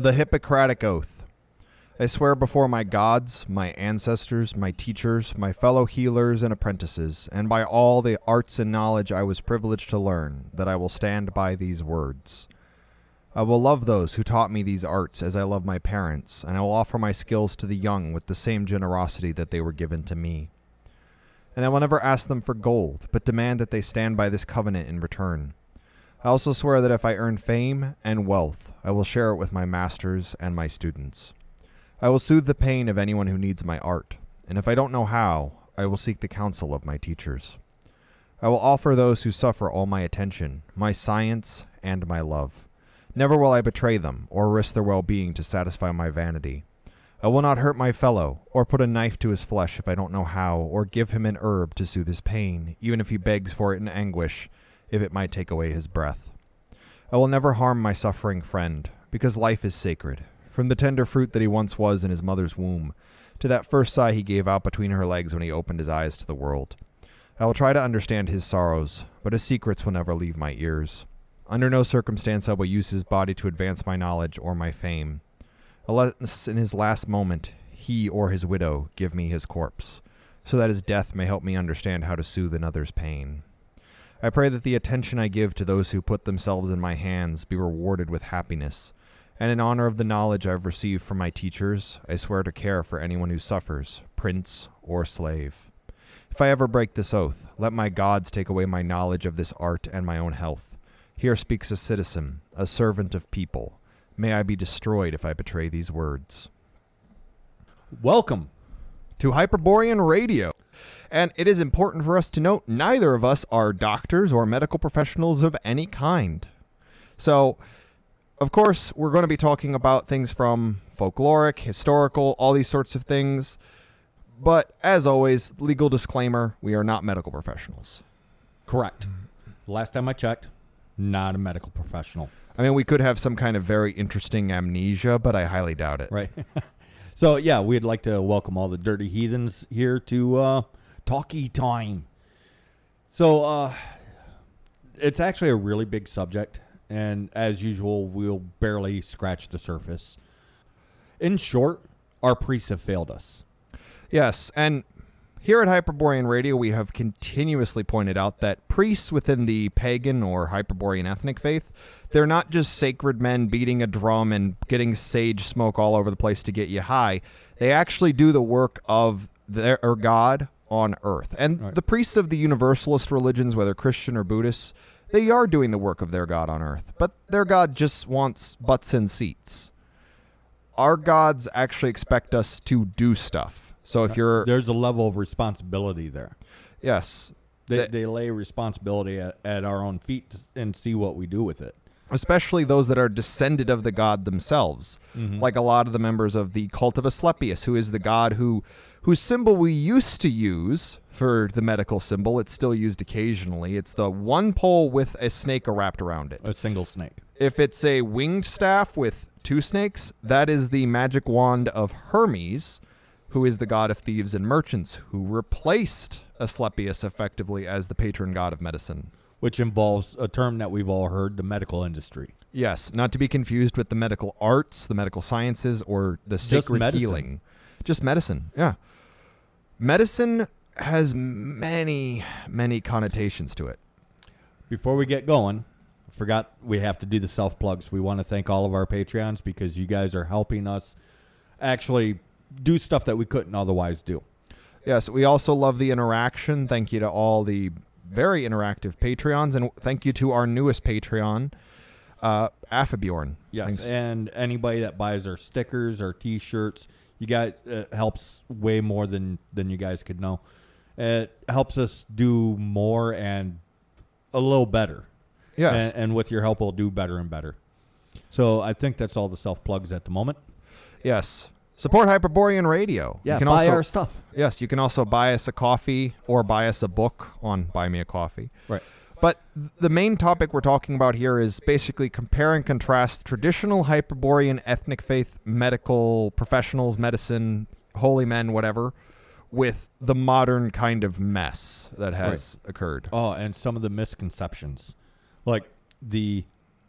The Hippocratic Oath. I swear before my gods, my ancestors, my teachers, my fellow healers and apprentices, and by all the arts and knowledge I was privileged to learn, that I will stand by these words. I will love those who taught me these arts as I love my parents, and I will offer my skills to the young with the same generosity that they were given to me. And I will never ask them for gold, but demand that they stand by this covenant in return. I also swear that if I earn fame and wealth, I will share it with my masters and my students. I will soothe the pain of anyone who needs my art, and if I don't know how, I will seek the counsel of my teachers. I will offer those who suffer all my attention, my science, and my love. Never will I betray them or risk their well being to satisfy my vanity. I will not hurt my fellow, or put a knife to his flesh if I don't know how, or give him an herb to soothe his pain, even if he begs for it in anguish, if it might take away his breath. I will never harm my suffering friend, because life is sacred, from the tender fruit that he once was in his mother's womb, to that first sigh he gave out between her legs when he opened his eyes to the world. I will try to understand his sorrows, but his secrets will never leave my ears. Under no circumstance I will use his body to advance my knowledge or my fame. Unless in his last moment he or his widow give me his corpse, so that his death may help me understand how to soothe another's pain. I pray that the attention I give to those who put themselves in my hands be rewarded with happiness, and in honor of the knowledge I've received from my teachers, I swear to care for anyone who suffers, prince or slave. If I ever break this oath, let my gods take away my knowledge of this art and my own health. Here speaks a citizen, a servant of people. May I be destroyed if I betray these words. Welcome. To Hyperborean Radio. And it is important for us to note neither of us are doctors or medical professionals of any kind. So, of course, we're going to be talking about things from folkloric, historical, all these sorts of things. But as always, legal disclaimer we are not medical professionals. Correct. Last time I checked, not a medical professional. I mean, we could have some kind of very interesting amnesia, but I highly doubt it. Right. so, yeah, we'd like to welcome all the dirty heathens here to uh, Talkie Time. So, uh, it's actually a really big subject, and as usual, we'll barely scratch the surface. In short, our priests have failed us. Yes, and here at Hyperborean Radio, we have continuously pointed out that priests within the pagan or Hyperborean ethnic faith, they're not just sacred men beating a drum and getting sage smoke all over the place to get you high. They actually do the work of their God on earth. And Right. the priests of the universalist religions, whether Christian or Buddhist, they are doing the work of their God on earth. But their God just wants butts and seats. Our gods actually expect us to do stuff. So if you're There's a level of responsibility there. yes, They, That- they lay responsibility at, at our own feet and see what we do with it. especially those that are descended of the god themselves, Mm-hmm. like a lot of the members of the cult of Asclepius, who is the god who whose symbol we used to use for the medical symbol. It's still used occasionally. It's the one pole with a snake wrapped around it. A single snake. If it's a winged staff with two snakes, that is the magic wand of Hermes, who is the god of thieves and merchants, who replaced Asclepius effectively as the patron god of medicine. which involves a term that we've all heard the medical industry. Yes, not to be confused with the medical arts, the medical sciences, or the sacred medicine. healing. Just medicine. Yeah. Medicine has many, many connotations to it. Before we get going, I forgot we have to do the self plugs. We want to thank all of our Patreons because you guys are helping us actually do stuff that we couldn't otherwise do. Yes, we also love the interaction. Thank you to all the very interactive Patreons, and thank you to our newest Patreon, uh, Affabjorn. Yes, Thanks. and anybody that buys our stickers or T-shirts, you guys it helps way more than than you guys could know. It helps us do more and a little better. Yes. and, and with your help, we'll do better and better. So I think that's all the self plugs at the moment. yes. Support Hyperborean Radio. Yeah, you can buy also, our stuff. Yes, you can also buy us a coffee or buy us a book on Buy Me a Coffee. Right. But the main topic we're talking about here is basically compare and contrast traditional Hyperborean ethnic faith medical professionals, medicine, holy men, whatever, with the modern kind of mess that has occurred. Oh, and some of the misconceptions, like the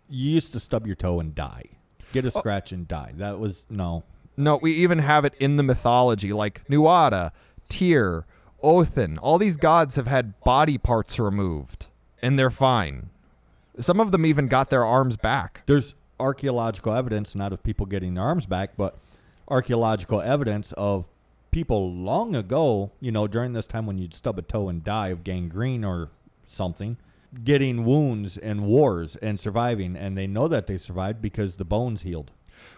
you used to stub your toe and die. get a oh. scratch and die. That was no. No, we even have it in the mythology, like Nuada, Tyr, Othin. All these gods have had body parts removed, and they're fine. Some of them even got their arms back. There's archaeological evidence, not of people getting their arms back, but archaeological evidence of people long ago, you know, during this time when you'd stub a toe and die of gangrene or something, getting wounds in wars and surviving. And they know that they survived because the bones healed.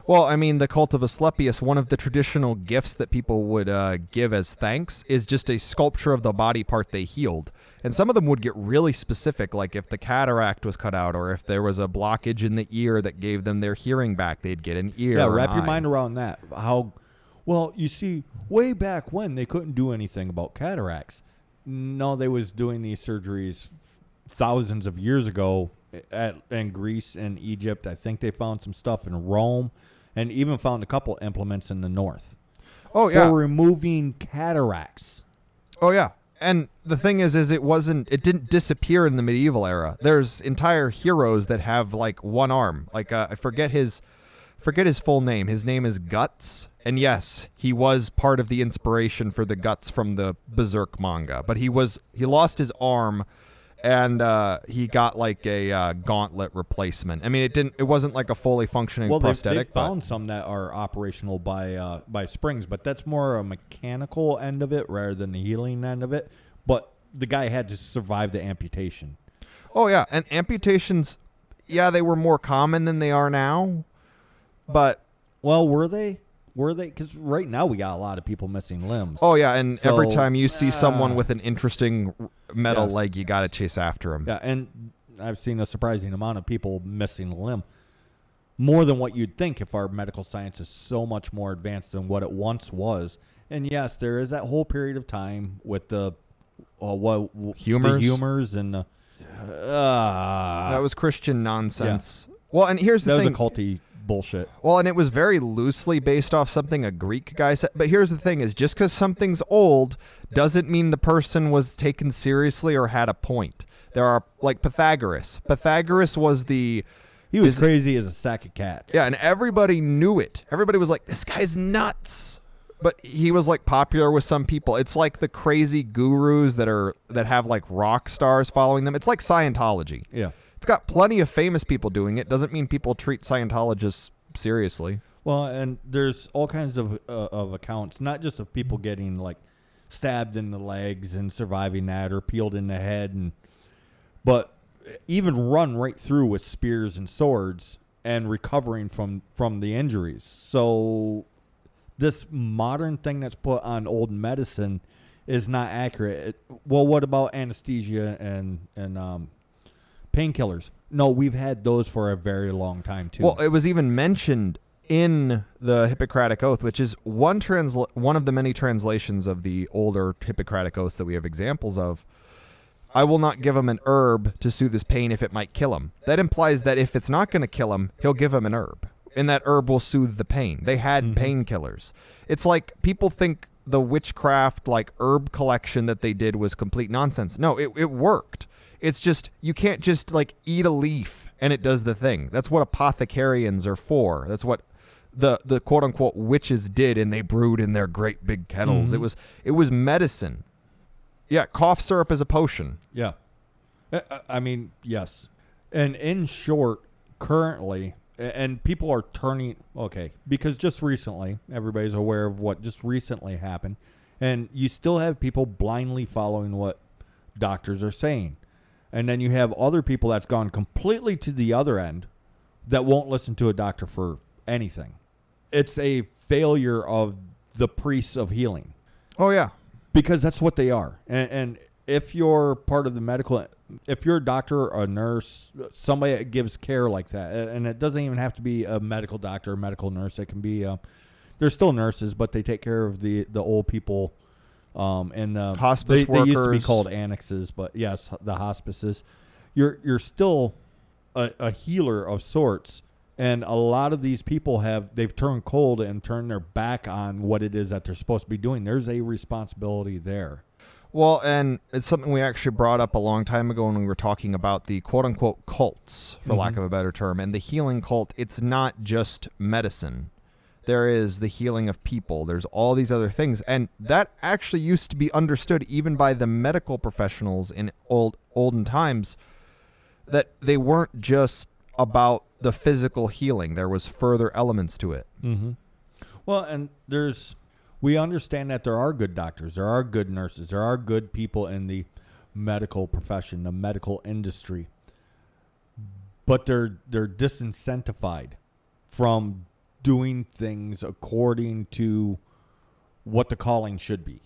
Well, I mean, the cult of Asclepius, one of the traditional gifts that people would uh, give as thanks is just a sculpture of the body part they healed. And some of them would get really specific, like if the cataract was cut out or if there was a blockage in the ear that gave them their hearing back, they'd get an ear. Yeah, wrap your eye. mind around that. How, well, you see, way back when they couldn't do anything about cataracts. No, they was doing these surgeries thousands of years ago at in Greece and Egypt. I think they found some stuff in Rome, and even found a couple implements in the north Oh, yeah. for removing cataracts. Oh yeah. And the thing is is it wasn't it didn't disappear in the medieval era. There's entire heroes that have like one arm. Like uh, I forget his forget his full name. His name is Guts. And yes, he was part of the inspiration for the Guts from the Berserk manga, but he was he lost his arm and uh, he got like a uh, gauntlet replacement. I mean, it didn't. It wasn't like a fully functioning Well, prosthetic. they found some that are operational by uh, by springs, but that's more a mechanical end of it rather than the healing end of it. But the guy had to survive the amputation. Oh yeah, and amputations, yeah, they were more common than they are now, but Well, were they? Were they? Because right now we got a lot of people missing limbs. oh yeah, and every time you see someone with an interesting metal yes. leg, you got to chase after him. Yeah, and I've seen a surprising amount of people missing a limb. More than what you'd think if our medical science is so much more advanced than what it once was. And yes, there is that whole period of time with the uh, what Humors? the humors, and the, uh, That was Christian nonsense. Well, and here's the that was a thing. culty bullshit. Well, and it was very loosely based off something a Greek guy said. But here's the thing: is just because something's old doesn't mean the person was taken seriously or had a point. There are like Pythagoras. Pythagoras was the He was crazy as a sack of cats. Yeah, and everybody knew it. Everybody was like, "This guy's nuts." But he was like popular with some people. It's like the crazy gurus that are that have like rock stars following them. It's like Scientology. yeah. It's got plenty of famous people doing it. Doesn't mean people treat Scientologists seriously. Well, and there's all kinds of uh, of accounts, not just of people getting like stabbed in the legs and surviving that, or peeled in the head, and but even run right through with spears and swords and recovering from from the injuries. So this modern thing that's put on old medicine is not accurate. It, well, what about anesthesia and and um, painkillers? No, we've had those for a very long time too. Well, it was even mentioned in the Hippocratic Oath, which is one transla- one of the many translations of the older Hippocratic Oaths that we have examples of. I will not give him an herb to soothe his pain if it might kill him. That implies that if it's not going to kill him, he'll give him an herb, and that herb will soothe the pain. They had mm-hmm. painkillers. It's like people think the witchcraft like herb collection that they did was complete nonsense. No, it, it worked. It's just you can't just like eat a leaf and it does the thing. That's what apothecarians are for. That's what the the quote unquote witches did and they brewed in their great big kettles. Mm-hmm. It was it was medicine. Yeah, cough syrup is a potion. Yeah. I- I mean, yes. And in short, currently, and people are turning, okay, because just recently, everybody's aware of what just recently happened, and you still have people blindly following what doctors are saying. And then you have other people that's gone completely to the other end that won't listen to a doctor for anything. It's a failure of the priests of healing Oh yeah. because that's what they are. And, and if you're part of the medical, if you're a doctor, a nurse, somebody that gives care like that, and it doesn't even have to be a medical doctor or medical nurse. It can be, uh, they're still nurses, but they take care of the the old people. Um, and the Hospice they, they used to be called annexes, but yes, the hospices. You're you're still a, a healer of sorts, and a lot of these people have they've turned cold and turned their back on what it is that they're supposed to be doing. There's a responsibility there. Well, and it's something we actually brought up a long time ago when we were talking about the quote unquote cults, for lack Mhm. of a better term. And the healing cult, it's not just medicine. There is the healing of people. There's all these other things. And that actually used to be understood even by the medical professionals in old olden times that they weren't just about the physical healing. There was further elements to it. Mm-hmm. Well, and there's we understand that there are good doctors, there are good nurses, there are good people in the medical profession, the medical industry, but they're they're disincentivized from doing things according to what the calling should be.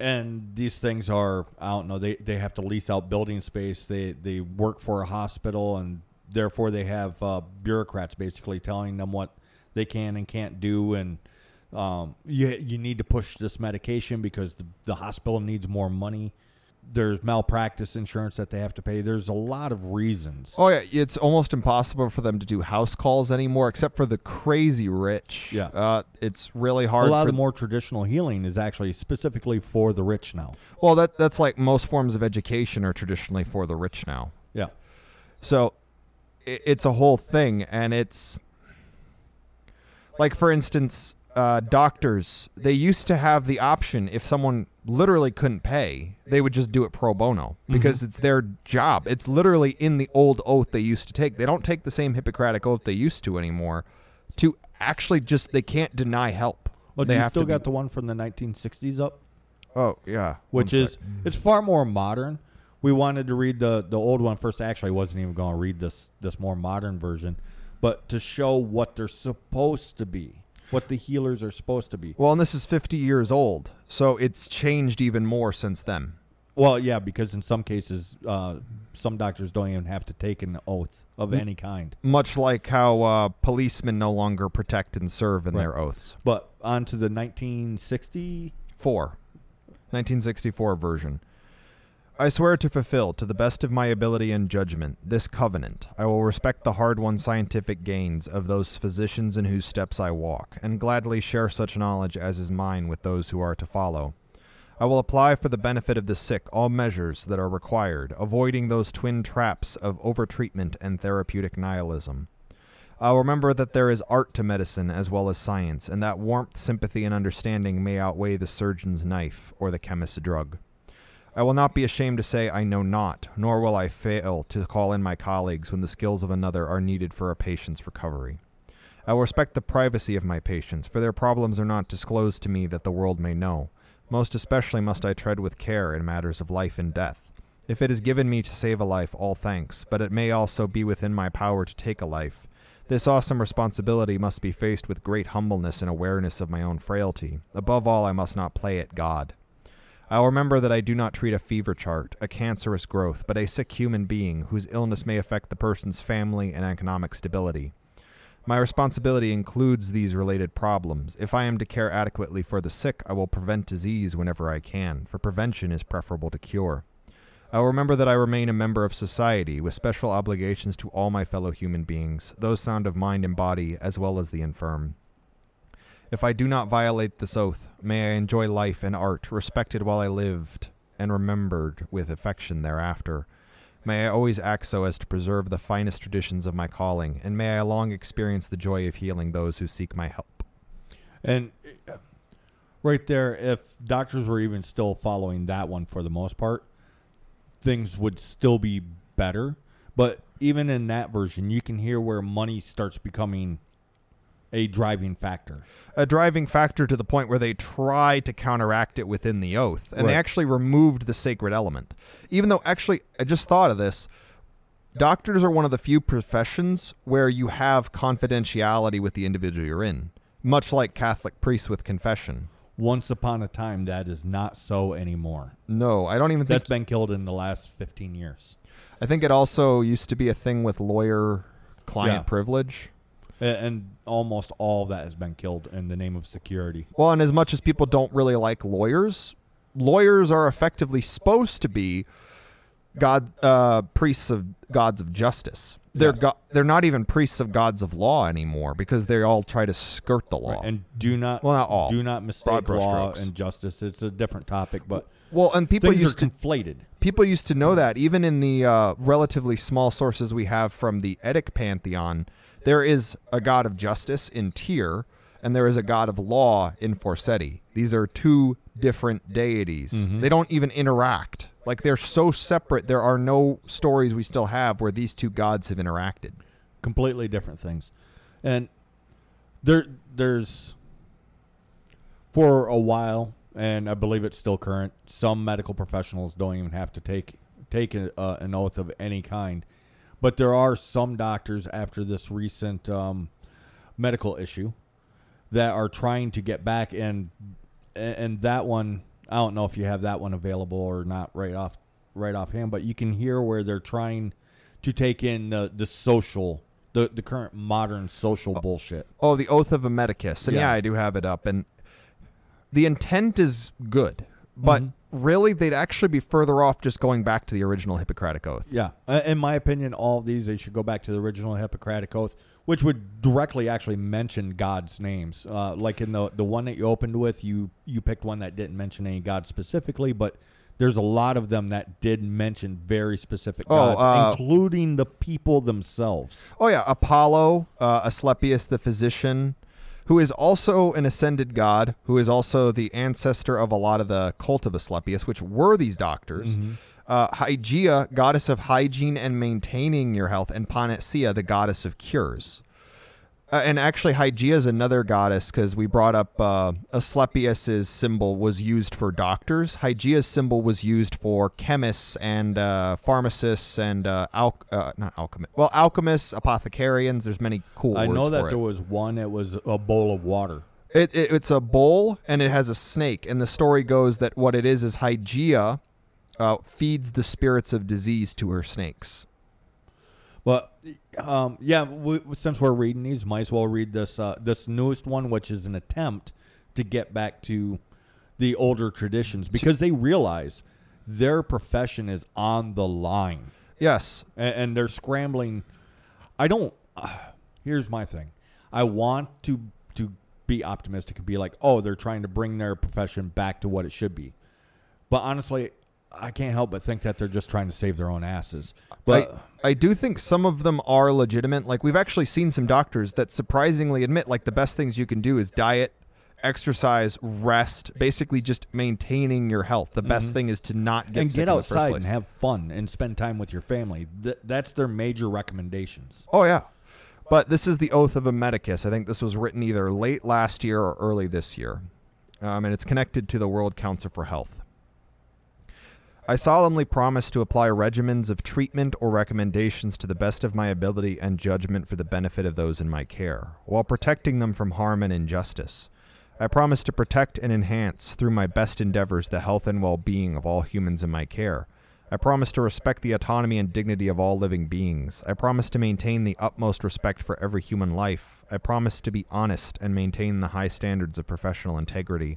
And these things are I don't know, they, they have to lease out building space, they they work for a hospital and therefore they have uh, bureaucrats basically telling them what they can and can't do. And um, you, you need to push this medication because the, the hospital needs more money there's malpractice insurance that they have to pay there's a lot of reasons Oh yeah, it's almost impossible for them to do house calls anymore, except for the crazy rich. Yeah. uh, it's really hard. a lot of the more traditional healing is actually specifically for the rich now well, that that's like most forms of education are traditionally for the rich now. yeah So i it's a whole thing, and it's like, for instance, uh, doctors. They used to have the option if someone literally couldn't pay, they would just do it pro bono because it's their job. It's literally in the old oath they used to take. They don't take the same Hippocratic oath they used to anymore. To actually just they can't deny help. well they you still to be- got the one from the 1960s up Oh yeah, which One is sec. it's far more modern. We wanted to read the the old one first. Actually, I wasn't even going to read this this more modern version, but to show what they're supposed to be, what the healers are supposed to be. well, and this is fifty years old, so it's changed even more since then. Well, yeah, because in some cases, uh, some doctors don't even have to take an oath of any kind. Much like how uh, policemen no longer protect and serve in Right. their oaths. But on to the 1960. Four. 1964 version. I swear to fulfill, to the best of my ability and judgment, this covenant. I will respect the hard won scientific gains of those physicians in whose steps I walk, and gladly share such knowledge as is mine with those who are to follow. I will apply for the benefit of the sick all measures that are required, avoiding those twin traps of overtreatment and therapeutic nihilism. I'll remember that there is art to medicine as well as science, and that warmth, sympathy, and understanding may outweigh the surgeon's knife or the chemist's drug. I will not be ashamed to say I know not, nor will I fail to call in my colleagues when the skills of another are needed for a patient's recovery. I will respect the privacy of my patients, for their problems are not disclosed to me that the world may know. Most especially must I tread with care in matters of life and death. If it is given me to save a life, all thanks, but it may also be within my power to take a life. This awesome responsibility must be faced with great humbleness and awareness of my own frailty. Above all, I must not play at God. I will remember that I do not treat a fever chart, a cancerous growth, but a sick human being whose illness may affect the person's family and economic stability. My responsibility includes these related problems. If I am to care adequately for the sick, I will prevent disease whenever I can, for prevention is preferable to cure. I will remember that I remain a member of society, with special obligations to all my fellow human beings, those sound of mind and body, as well as the infirm. If I do not violate this oath, may I enjoy life and art, respected while I lived, and remembered with affection thereafter. May I always act so as to preserve the finest traditions of my calling, and may I long experience the joy of healing those who seek my help. And uh, right there, if doctors were even still following that one for the most part, things would still be better. But even in that version, you can hear where money starts becoming a driving factor. a driving factor to the point where they try to counteract it within the oath and they actually removed the sacred element even though actually i just thought of this doctors are one of the few professions where you have confidentiality with the individual you're in much like catholic priests with confession Once upon a time, that is not so anymore. no i don't even think That's been killed in the last 15 years. i think it also used to be a thing with lawyer client Yeah. privilege And almost all of that has been killed in the name of security. Well, and as much as people don't really like lawyers, lawyers are effectively supposed to be God uh, priests of gods of justice. they're Yes. go- they're not even priests of gods of law anymore because they all try to skirt the law. And do not Well, not all. do not mistake law brushstrokes. and justice. It's a different topic, but well, and people used are to conflated. people used to know that even in the uh, relatively small sources we have from the Eddic pantheon, there is a god of justice in Tyr, and there is a god of law in Forseti. These are two different deities. They don't even interact. Like they're so separate. There are no stories we still have where these two gods have interacted. completely different things. And there there's for a while and I believe it's still current, some medical professionals don't even have to take take a, uh, an oath of any kind. But there are some doctors after this recent um, medical issue that are trying to get back and and that one I don't know if you have that one available or not right off right offhand, but you can hear where they're trying to take in the, the social the, the current modern social bullshit. Oh, the Oath of a Medicus. And yeah. Yeah. I do have it up. And the intent is good, but Mhm. Really, they'd actually be further off just going back to the original Hippocratic Oath. Yeah, Uh, in my opinion, all of these they should go back to the original Hippocratic Oath, which would directly actually mention God's names. Uh, like in the the one that you opened with, you you picked one that didn't mention any God specifically, but there's a lot of them that did mention very specific Oh, gods, uh, including the people themselves. Oh, yeah. Apollo, uh, Asclepius the physician, who is also an ascended god, who is also the ancestor of a lot of the cult of Asclepius, which were these doctors. Uh, Hygeia, goddess of hygiene and maintaining your health, and Panacea, the goddess of cures. Uh, and actually, Hygeia is another goddess because we brought up uh, Asclepius's symbol was used for doctors. Hygeia's symbol was used for chemists and uh, pharmacists and uh, al- uh, not alchemists. Well, alchemists, apothecarians. There's many cool I know that there it. was one that was a bowl of water. It, it. It's a bowl and it has a snake. And the story goes that what it is is Hygeia uh, feeds the spirits of disease to her snakes. But um, yeah, we, since we're reading these, might as well read this uh, this newest one, which is an attempt to get back to the older traditions because they realize their profession is on the line Yes. and, and they're scrambling. I don't. Uh, here's my thing. I want to to be optimistic and be like, oh, they're trying to bring their profession back to what it should be. But honestly, I can't help but think that they're just trying to save their own asses. But I, I do think some of them are legitimate. Like we've actually seen some doctors that surprisingly admit like the best things you can do is diet, exercise, rest, basically just maintaining your health. The best thing is to not get Mm-hmm. and sick get in the first outside place. and have fun and spend time with your family. Th- that's their major recommendations. Oh yeah. But this is the oath of a medicus. I think this was written either late last year or early this year. Um, and it's connected to the World Council for Health. I solemnly promise to apply regimens of treatment or recommendations to the best of my ability and judgment for the benefit of those in my care, while protecting them from harm and injustice. I promise to protect and enhance through my best endeavors the health and well being of all humans in my care. I promise to respect the autonomy and dignity of all living beings. I promise to maintain the utmost respect for every human life. I promise to be honest and maintain the high standards of professional integrity.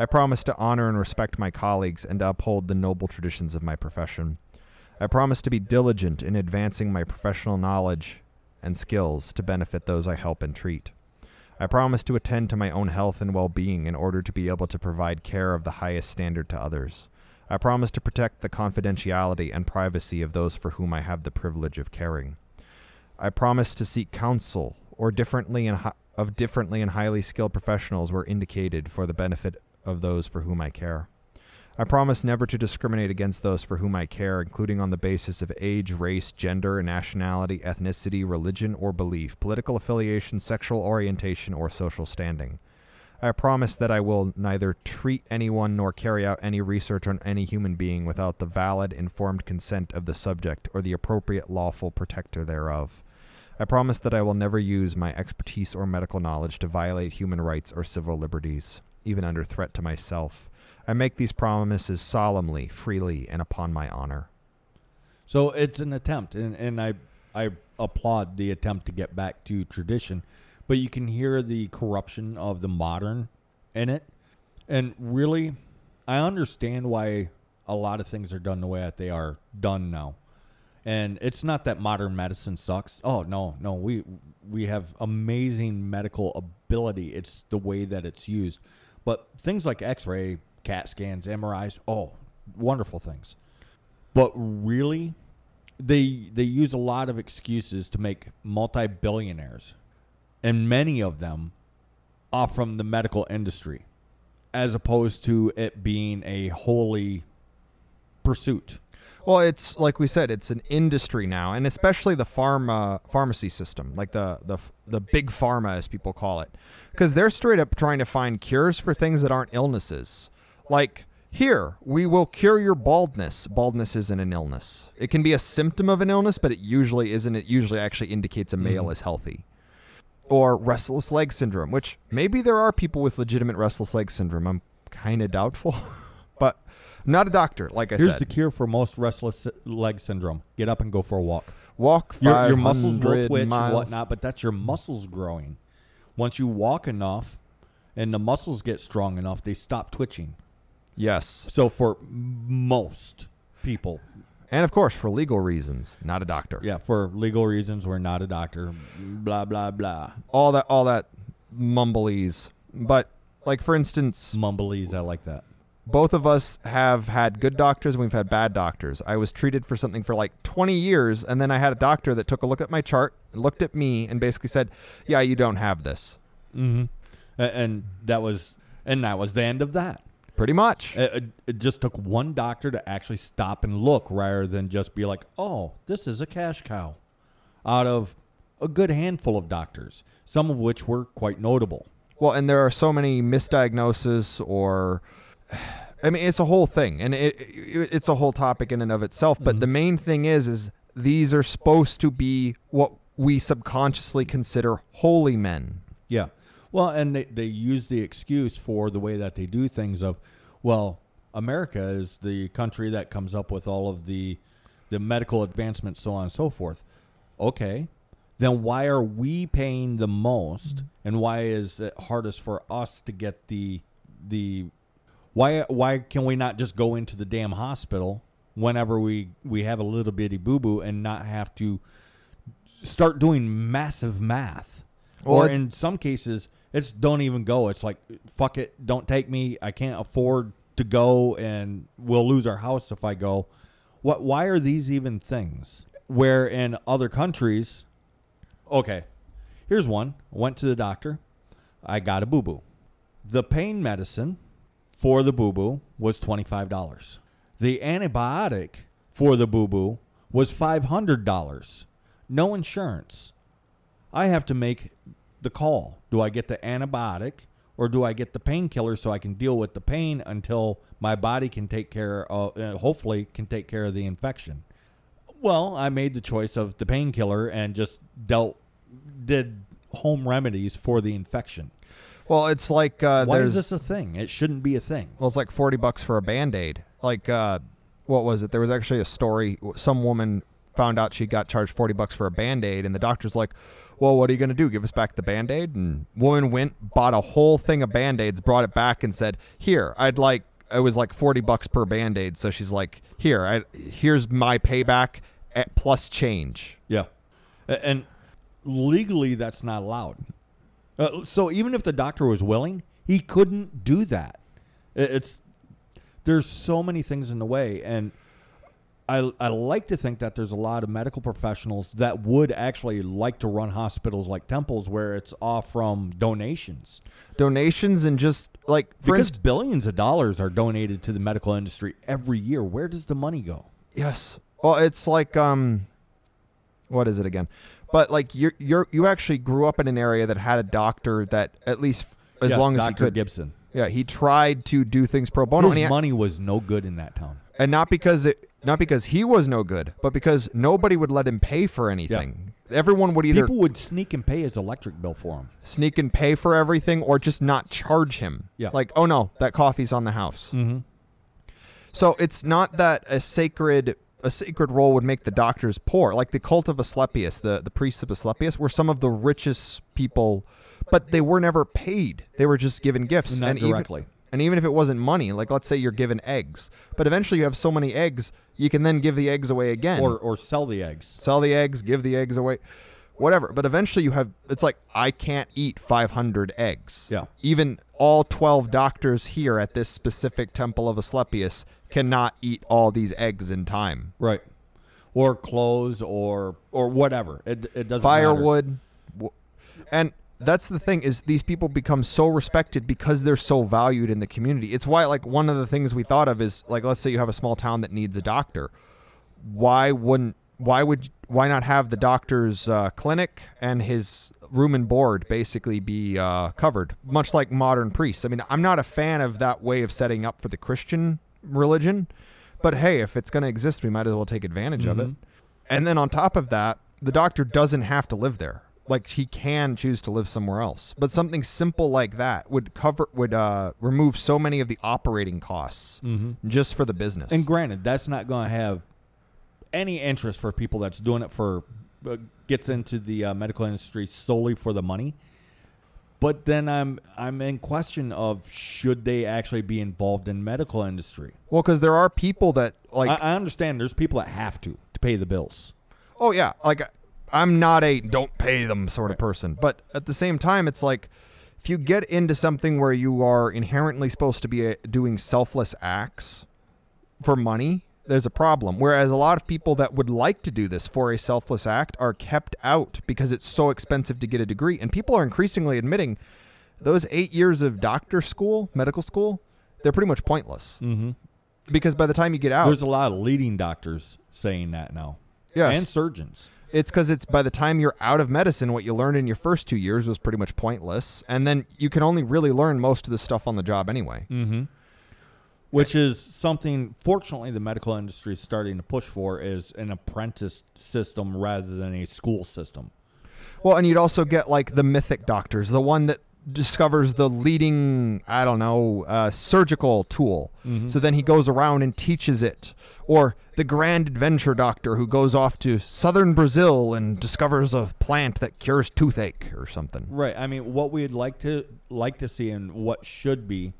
I promise to honor and respect my colleagues and to uphold the noble traditions of my profession. I promise to be diligent in advancing my professional knowledge and skills to benefit those I help and treat. I promise to attend to my own health and well being in order to be able to provide care of the highest standard to others. I promise to protect the confidentiality and privacy of those for whom I have the privilege of caring. I promise to seek counsel or differently and hi- of differently and highly skilled professionals where indicated for the benefit of those for whom I care. I promise never to discriminate against those for whom I care, including on the basis of age, race, gender, nationality, ethnicity, religion, or belief, political affiliation, sexual orientation, or social standing. I promise that I will neither treat anyone nor carry out any research on any human being without the valid, informed consent of the subject or the appropriate lawful protector thereof. I promise that I will never use my expertise or medical knowledge to violate human rights or civil liberties, even under threat to myself. I make these promises solemnly, freely, and upon my honor. So it's an attempt, and, and I I applaud the attempt to get back to tradition, but you can hear the corruption of the modern in it, and really, I understand why a lot of things are done the way that they are done now, And it's not that modern medicine sucks. Oh no, no, we we have amazing medical ability. It's the way that it's used. But things like X-ray, CAT scans, MRIs, oh, wonderful things. But really, they they use a lot of excuses to make multi-billionaires, and many of them are from the medical industry, as opposed to it being a holy pursuit. Well, it's like we said, it's an industry now, and especially the pharma pharmacy system, like the the the big pharma as people call it, because they're straight up trying to find cures for things that aren't illnesses. Like here, we will cure your baldness. Baldness isn't an illness. It can be a symptom of an illness, but it usually isn't. It usually actually indicates a mm-hmm. male is healthy. Or restless leg syndrome, which maybe there are people with legitimate restless leg syndrome. I'm kind of doubtful, not a doctor. Like I said. Here's said, the cure for most restless leg syndrome: get up and go for a walk. walk Your, your muscles will 500 twitch miles. and whatnot, but that's your muscles growing. Once you walk enough, and the muscles get strong enough, they stop twitching. Yes, So for most people, and of course for legal reasons, not a doctor. yeah, for legal reasons, we're not a doctor. Blah blah blah. all that all that mumblese. But like for instance, Mumblies, I like that. Both of us have had good doctors and we've had bad doctors. I was treated for something for like 20 years and then I had a doctor that took a look at my chart, looked at me and basically said, "Yeah, you don't have this." Mm-hmm. And that was, and that was the end of that. Pretty much. It, it- it just took one doctor to actually stop and look rather than just be like, oh, this is a cash cow out of a good handful of doctors, some of which were quite notable. Well, and there are so many misdiagnoses or I mean, it's a whole thing and it, it it's a whole topic in and of itself, but mm-hmm. the main thing is is these are supposed to be what we subconsciously consider holy men. Yeah. Well, and they, they use the excuse for the way that they do things of, well, America is the country that comes up with all of the the medical advancements, so on and so forth. Okay. Then why are we paying the most mm-hmm. and why is it hardest for us to get the the why why can we not just go into the damn hospital whenever we we have a little bitty boo boo and not have to start doing massive math? Well, or in some cases it's don't even go. It's like fuck it don't take me. I can't afford to go and we'll lose our house if i go. What why are these even things? Where in other countries okay here's one. Went to the doctor. I got a boo-boo. The pain medicine for the boo-boo was $25 the antibiotic for the boo-boo was $500 no insurance I have to make the call. Do I get the antibiotic or do I get the painkiller so I can deal with the pain until my body can take care of, uh, hopefully, can take care of the infection? Well, I made the choice of the painkiller and just dealt, did home remedies for the infection. Well, it's like uh, Why there's is this a thing? It shouldn't be a thing. well, it's like 40 bucks for a band-aid. Like uh what was it? There was actually a story some woman found out she got charged 40 bucks for a band-aid and the doctor's like, "Well, what are you going to do? Give us back the band-aid?" And woman went bought a whole thing of band-aids, brought it back and said, "Here, I'd like it was like 40 bucks per band-aid." So she's like, "Here, I here's my payback at plus change." Yeah, A- and legally that's not allowed. Uh, so even if the doctor was willing, he couldn't do that. It's there's so many things in the way, and I I like to think that there's a lot of medical professionals that would actually like to run hospitals like temples where it's off from donations Donations and just like because instance, billions of dollars are donated to the medical industry every year. Where does the money go? Yes. Well, it's like um, what is it again? But like you're you're you actually grew up in an area that had a doctor that at least as Yes, long as Dr. he could. Gibson. Yeah, he tried to do things pro bono, His and, he- money was no good in that town. and not because it not because he was no good, but because nobody would let him pay for anything. Yeah. Everyone would either People would sneak and pay his electric bill for him. sneak and pay for everything, or just not charge him. Yeah. Like, oh no, that coffee's on the house. Mm-hmm. So it's not that a sacred a sacred role would make the doctors poor. Like the cult of Asclepius, the, the priests of Asclepius were some of the richest people, but they were never paid. They were just given gifts. Not and even- directly. And even if it wasn't money, like let's say you're given eggs, but eventually you have so many eggs, you can then give the eggs away again. or or sell the eggs. sell the eggs, give the eggs away, whatever. But eventually you have it's like I can't eat 500 eggs. Yeah. Even all 12 doctors here at this specific temple of Asclepius cannot eat all these eggs in time. Right. Or clothes or or whatever. It it doesn't. Firewood w- and that's the thing is these people become so respected because they're so valued in the community. It's why like one of the things we thought of is like let's say you have a small town that needs a doctor. Why wouldn't why would why not have the doctor's uh, clinic and his room and board basically be uh, covered much like modern priests. I mean, I'm not a fan of that way of setting up for the Christian religion, but hey, if it's going to exist, we might as well take advantage of it. And then on top of that, the doctor doesn't have to live there. Like he can choose to live somewhere else. But something simple like that would cover would uh, remove so many of the operating costs just for the business. And granted, that's not going to have any interest for people that's doing it for uh, gets into the uh, medical industry solely for the money. But then I'm I'm in question of should they actually be involved in medical industry? well, because there are people that like I, I understand there's people that have to to pay the bills. Oh yeah, like I'm not a don't pay them sort of person, but at the same time, it's like if you get into something where you are inherently supposed to be uh doing selfless acts for money, there's a problem. Whereas a lot of people that would like to do this for a selfless act are kept out because it's so expensive to get a degree, and people are increasingly admitting those eight years of doctor school, medical school, they're pretty much pointless Mm-hmm. because by the time you get out, There's a lot of leading doctors saying that now, yes, and surgeons. It's because it's by the time you're out of medicine, what you learned in your first two years was pretty much pointless, and then you can only really learn most of the stuff on the job anyway. Mm-hmm. Which is something, fortunately, the medical industry is starting to push for is an apprentice system rather than a school system. Well, and you'd also get like the mythic doctors, the one that discovers the leading, I don't know, uh, surgical tool. So then he goes around and teaches it. Or the grand adventure doctor who goes off to southern Brazil and discovers a plant that cures toothache or something. Right. I mean, what we'd like to like to see and what should be,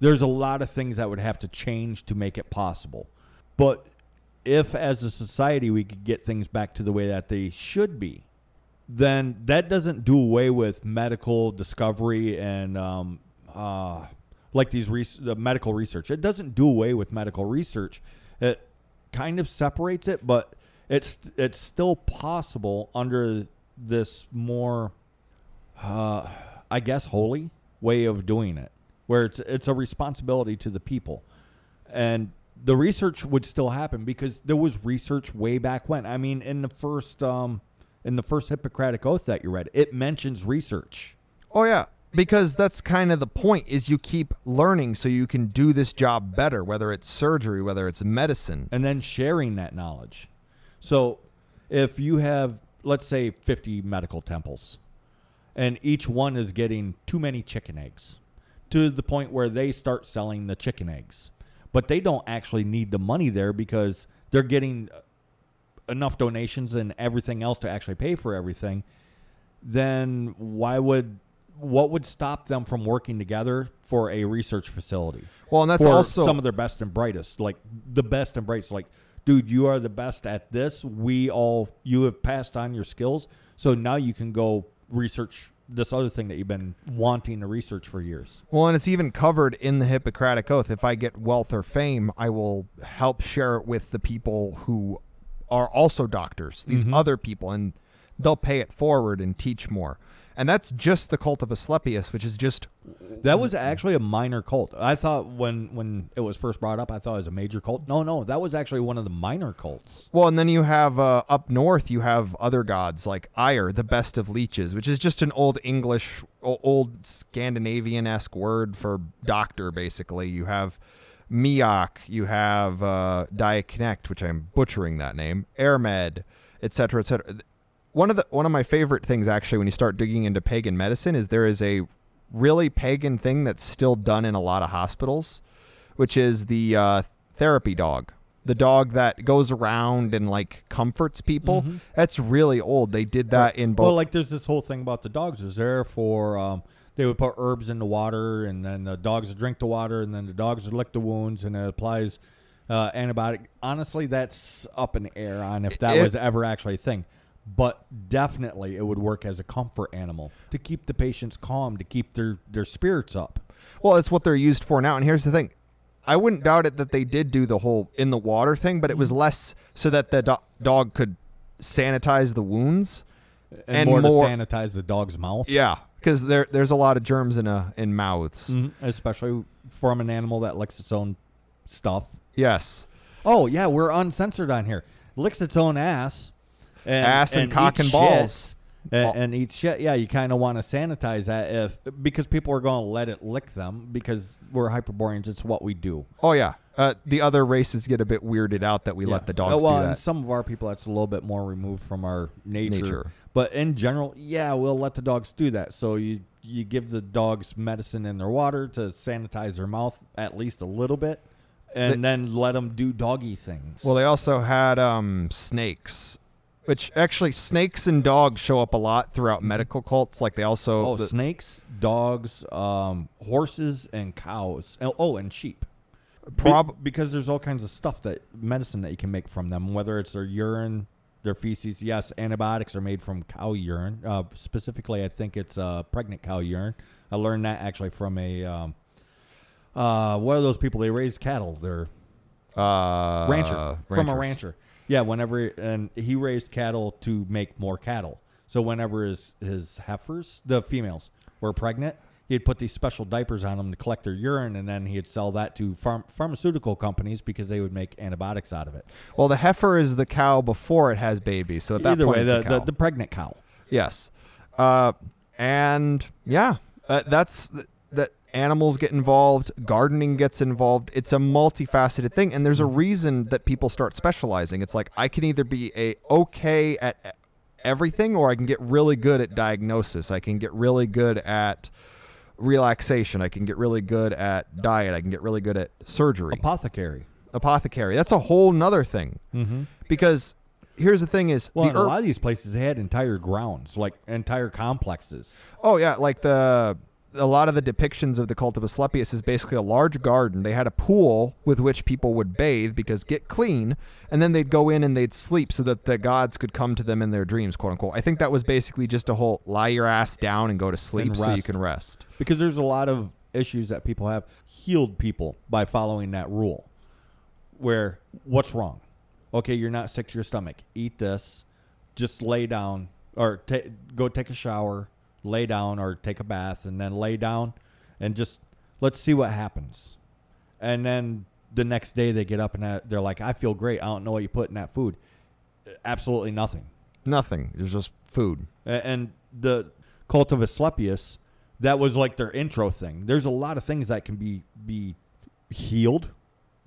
there's a lot of things that would have to change to make it possible. But if, as a society, we could get things back to the way that they should be, then that doesn't do away with medical discovery and um, uh, like these res- the medical research. It doesn't do away with medical research. It kind of separates it, but it's it's still possible under this more, uh, I guess, holy way of doing it, where it's it's a responsibility to the people, and the research would still happen because there was research way back when. I mean, in the first um, in the first Hippocratic Oath that you read, it mentions research. Oh yeah, because that's kind of the point is you keep learning so you can do this job better, whether it's surgery, whether it's medicine. and then sharing that knowledge. So, if you have, let's say, 50 medical temples, and each one is getting too many chicken eggs to the point where they start selling the chicken eggs, but they don't actually need the money there because they're getting uh, enough donations and everything else to actually pay for everything, then why would what would stop them from working together for a research facility? Well, and that's also some of their best and brightest, like the best and brightest. Like, dude, you are the best at this. We all you have passed on your skills, so now you can go research this other thing that you've been wanting to research for years. well, and it's even covered in the Hippocratic Oath. If I get wealth or fame, I will help share it with the people who are also doctors, these Mhm. other people, and they'll pay it forward and teach more. And that's just the cult of Asclepius, which is just That was actually a minor cult. I thought when when it was first brought up, I thought it was a major cult. No, no, that was actually one of the minor cults. Well, and then you have uh, up north, you have other gods like Eir, the best of leeches, which is just an old English, old Scandinavian esque word for doctor, basically. You have Miach, you have uh, Diaconnect, which I'm butchering that name, Airmed, et cetera, et cetera. One of the one of my favorite things actually when you start digging into pagan medicine is there is a really pagan thing that's still done in a lot of hospitals, which is the uh, therapy dog. The dog that goes around and like comforts people. Mhm. That's really old. They did that in both. Well, like there's this whole thing about the dogs is there for um, they would put herbs in the water, and then the dogs would drink the water, and then the dogs would lick the wounds, and it applies uh, antibiotic. Honestly, that's up in the air on if that It- was ever actually a thing. But definitely, it would work as a comfort animal to keep the patients calm, to keep their, their spirits up. Well, it's what they're used for now. And here's the thing. I wouldn't doubt it that they did do the whole in the water thing, but it was less so that the do- dog could sanitize the wounds. And, And more, more- to sanitize the dog's mouth. Yeah, because there there's a lot of germs in a in mouths. Mhm, especially from an animal that licks its own stuff. Yes, Oh yeah, we're uncensored on here. Licks its own ass, and, Ass and cock and balls. and, and eats shit. Yeah, you kind of want to sanitize that if because people are going to let it lick them because we're hyperboreans. It's what we do. Oh yeah. Uh, the other races get a bit weirded out that we let the dogs Uh, well, do and that. some of our people that's a little bit more removed from our nature. Nature. But in general, yeah, we'll let the dogs do that. So you you give the dogs medicine in their water to sanitize their mouth at least a little bit, and The- then let them do doggy things. Well, they also had um, snakes, which actually snakes and dogs show up a lot throughout medical cults. Like they also Oh, the- snakes, dogs, um, horses, and cows. Oh, oh, and sheep. Be- because there's all kinds of stuff that medicine that you can make from them, whether it's their urine, their feces. Yes, antibiotics are made from cow urine. Uh, specifically, I think it's uh, pregnant cow urine. I learned that actually from a um, uh, what are those people? They raise cattle. They're uh, rancher from a rancher. Yeah, whenever and he raised cattle to make more cattle. So whenever his his heifers, the females, were pregnant, he'd put these special diapers on them to collect their urine, and then he'd sell that to pharmaceutical companies because they would make antibiotics out of it. Well, the heifer is the cow before it has babies. So at that Either point, way, it's the, a cow. the the pregnant cow. yes, uh, and yeah, uh, that's that. Animals get involved, gardening gets involved. It's a multifaceted thing, and there's a reason that people start specializing. It's like I can either be a okay at everything, or I can get really good at diagnosis. I can get really good at relaxation. I can get really good at diet. I can get really good at surgery. Apothecary. Apothecary. That's a whole nother thing Mm-hmm. because here's the thing: is Well, a lot of these places, they had entire grounds, like entire complexes. Oh yeah, like the a lot of the depictions of the cult of Asclepius is basically a large garden. They had a pool with which people would bathe because get clean, and then they'd go in and they'd sleep so that the gods could come to them in their dreams, quote unquote. I think that was basically just a whole lie your ass down and go to sleep so you can rest. because there's a lot of issues that people have healed people by following that rule where what's wrong okay you're not sick to your stomach eat this just lay down or ta- go take a shower lay down or take a bath and then lay down and just let's see what happens and then the next day they get up and they're like i feel great i don't know what you put in that food absolutely nothing Nothing. It's just food. and the cult of Asclepius, that was like their intro thing. There's a lot of things that can be be healed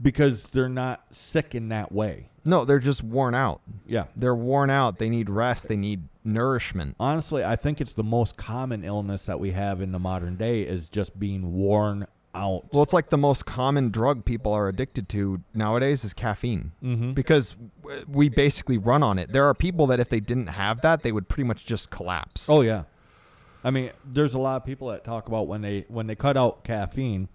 because they're not sick in that way. No, they're just worn out. Yeah. They're worn out. They need rest. They need nourishment. Honestly, I think it's the most common illness that we have in the modern day is just being worn out. Well, it's like the most common drug people are addicted to nowadays is caffeine. mm-hmm. because we basically run on it. There are people that if they didn't have that, they would pretty much just collapse. Oh yeah. I mean, there's a lot of people that talk about when they when they cut out caffeine.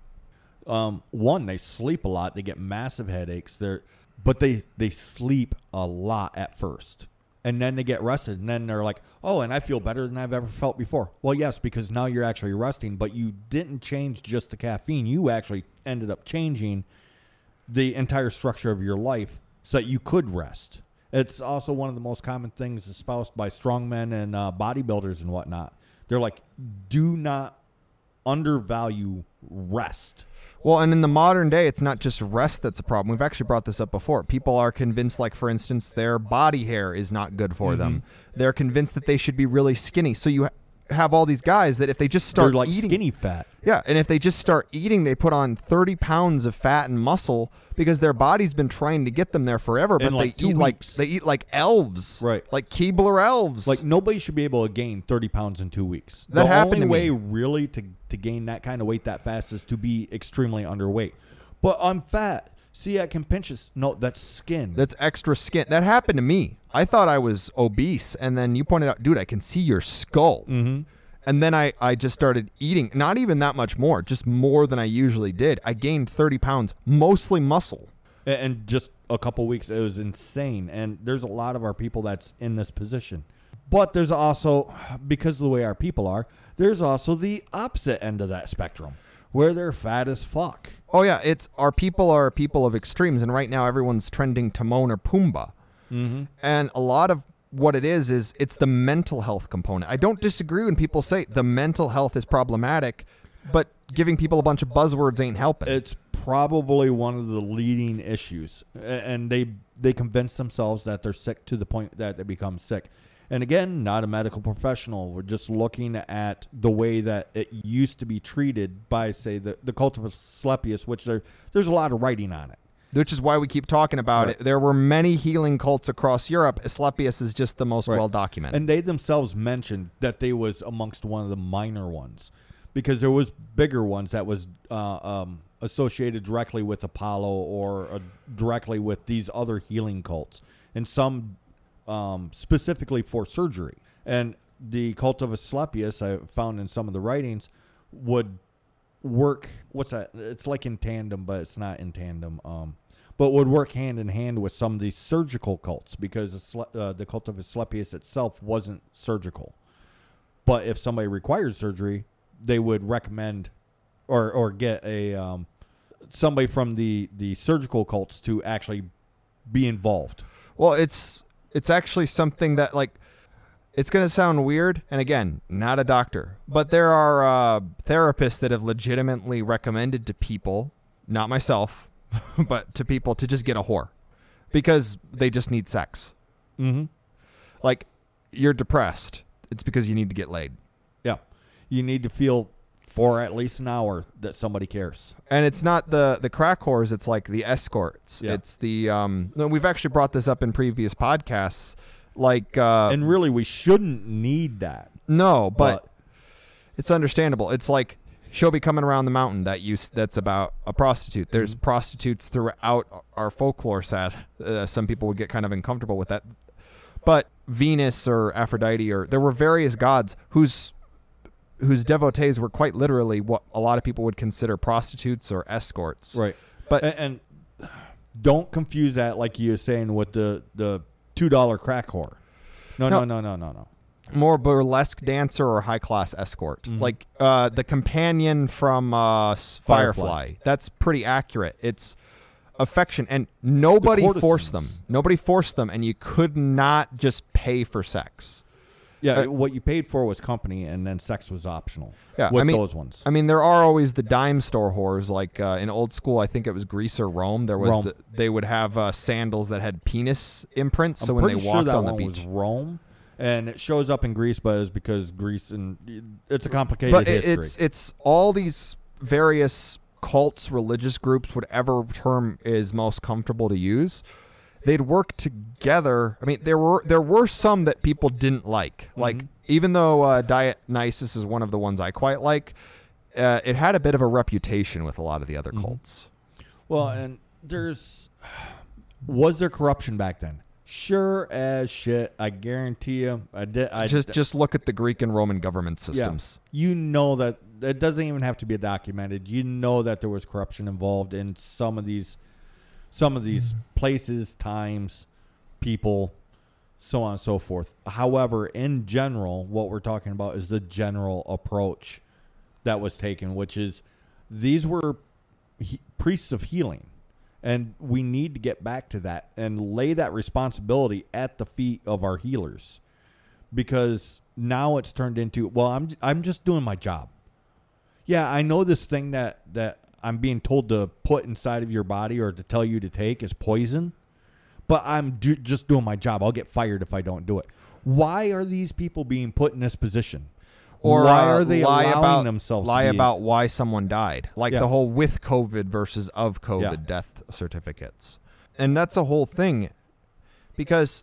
Um, one, they sleep a lot. They get massive headaches. They're but they they sleep a lot at first, and then they get rested, and then they're like, oh, and I feel better than I've ever felt before. Well, yes, because now you're actually resting, but you didn't change just the caffeine. You actually ended up changing the entire structure of your life so that you could rest. It's also one of the most common things espoused by strongmen and uh, bodybuilders and whatnot. They're like, do not undervalue rest. Well, and in the modern day, it's not just rest that's a problem. We've actually brought this up before. People are convinced, like, for instance, their body hair is not good for them. Mm-hmm. They're convinced that they should be really skinny. So you have all these guys that if they just start They're like eating. skinny fat. Yeah, and if they just start eating, they put on 30 pounds of fat and muscle because their body's been trying to get them there forever, but In, like, they two eat like weeks. they eat like elves. Right. Like Keebler elves. Like nobody should be able to gain 30 pounds in two weeks. That the happened only to me. way really to, to gain that kind of weight that fast is to be extremely underweight. But I'm fat. See, I can pinch this. No, that's skin. That's extra skin. That happened to me. I thought I was obese, and then you pointed out, dude, I can see your skull. mm-hmm. And then I, I just started eating, not even that much more, just more than I usually did. I gained 30 pounds, mostly muscle. And just a couple weeks, it was insane. And there's a lot of our people that's in this position. But there's also, because of the way our people are, there's also the opposite end of that spectrum where they're fat as fuck. Oh, yeah, it's our people are people of extremes. And right now, everyone's trending Timon or Pumbaa. Mm-hmm. And a lot of what it is is it's the mental health component. I don't disagree when people say the mental health is problematic, but giving people a bunch of buzzwords ain't helping. It's probably one of the leading issues, and they they convince themselves that they're sick to the point that they become sick. And again, not a medical professional. We're just looking at the way that it used to be treated by, say, the the cult of Asclepius, which there there's a lot of writing on it. which is why we keep talking about Right. it. There were many healing cults across Europe. Asclepius is just the most Right. well documented. And they themselves mentioned that they was amongst one of the minor ones, because there was bigger ones that was uh, um, associated directly with Apollo or uh, directly with these other healing cults, and some um, specifically for surgery. And the cult of Asclepius, I found in some of the writings, would work. What's that? It's like in tandem, but it's not in tandem. Um, but would work hand in hand with some of these surgical cults because uh, the cult of Asclepius itself wasn't surgical. But if somebody required surgery, they would recommend or or get a um, somebody from the the surgical cults to actually be involved. well, it's it's actually something that like it's going to sound weird and again, not a doctor, but there are uh, therapists that have legitimately recommended to people, not myself, but to people to just get a whore because they just need sex. Mm-hmm. Like you're depressed, it's because you need to get laid. Yeah, you need to feel for at least an hour that somebody cares. and it's not the the crack whores it's like the escorts Yeah. it's the um no, we've actually brought this up in previous podcasts like uh and really, we shouldn't need that. no but, it's understandable it's like she'll be coming around the mountain that you that's about a prostitute there's Mm-hmm. prostitutes throughout our folklore set uh, some people would get kind of uncomfortable with that but venus or aphrodite or there were various gods whose whose devotees were quite literally what a lot of people would consider prostitutes or escorts right. but and, and don't confuse that like you were saying with the the two dollar crack whore. No, no, No. no, no, no, more burlesque dancer or high class escort. Mhm. Like uh, the companion from uh, Firefly. Firefly. That's pretty accurate. It's affection, and nobody forced them. Nobody forced them, and you could not just pay for sex. Yeah, Uh, what you paid for was company, and then sex was optional. Yeah, with I mean- those ones. I mean, there are always the dime store whores. Like uh, in old school, I think it was Greece or Rome. There was Rome. The, they would have uh, sandals that had penis imprints. So I'm when they sure walked that on the beach, was Rome, and it shows up in Greece, but it's because Greece and it's a complicated but history. it's it's all these various cults, religious groups, whatever term is most comfortable to use. They'd work together. I mean, there were there were some that people didn't like. Like Mhm. even though uh, Dionysus is one of the ones I quite like, uh, it had a bit of a reputation with a lot of the other Mhm. cults. well, and there's was there corruption back then? Sure as shit. I guarantee you. I did. I just just look at the Greek and Roman government systems. you know that it doesn't even have to be documented. You know that there was corruption involved in some of these, some of these mm-hmm. places, times, people, so on and so forth. However, in general, what we're talking about is the general approach that was taken, which is these were he, priests of healing. And we need to get back to that and lay that responsibility at the feet of our healers because now it's turned into well I'm I'm just doing my job. Yeah, I know this thing that that I'm being told to put inside of your body or to tell you to take is poison, but I'm do, just doing my job. I'll get fired if I don't do it. Why are these people being put in this position? Or why are they lie allowing about, themselves to lie about why someone died, like Yeah. the whole with COVID versus of COVID Yeah. death certificates, and that's a whole thing, because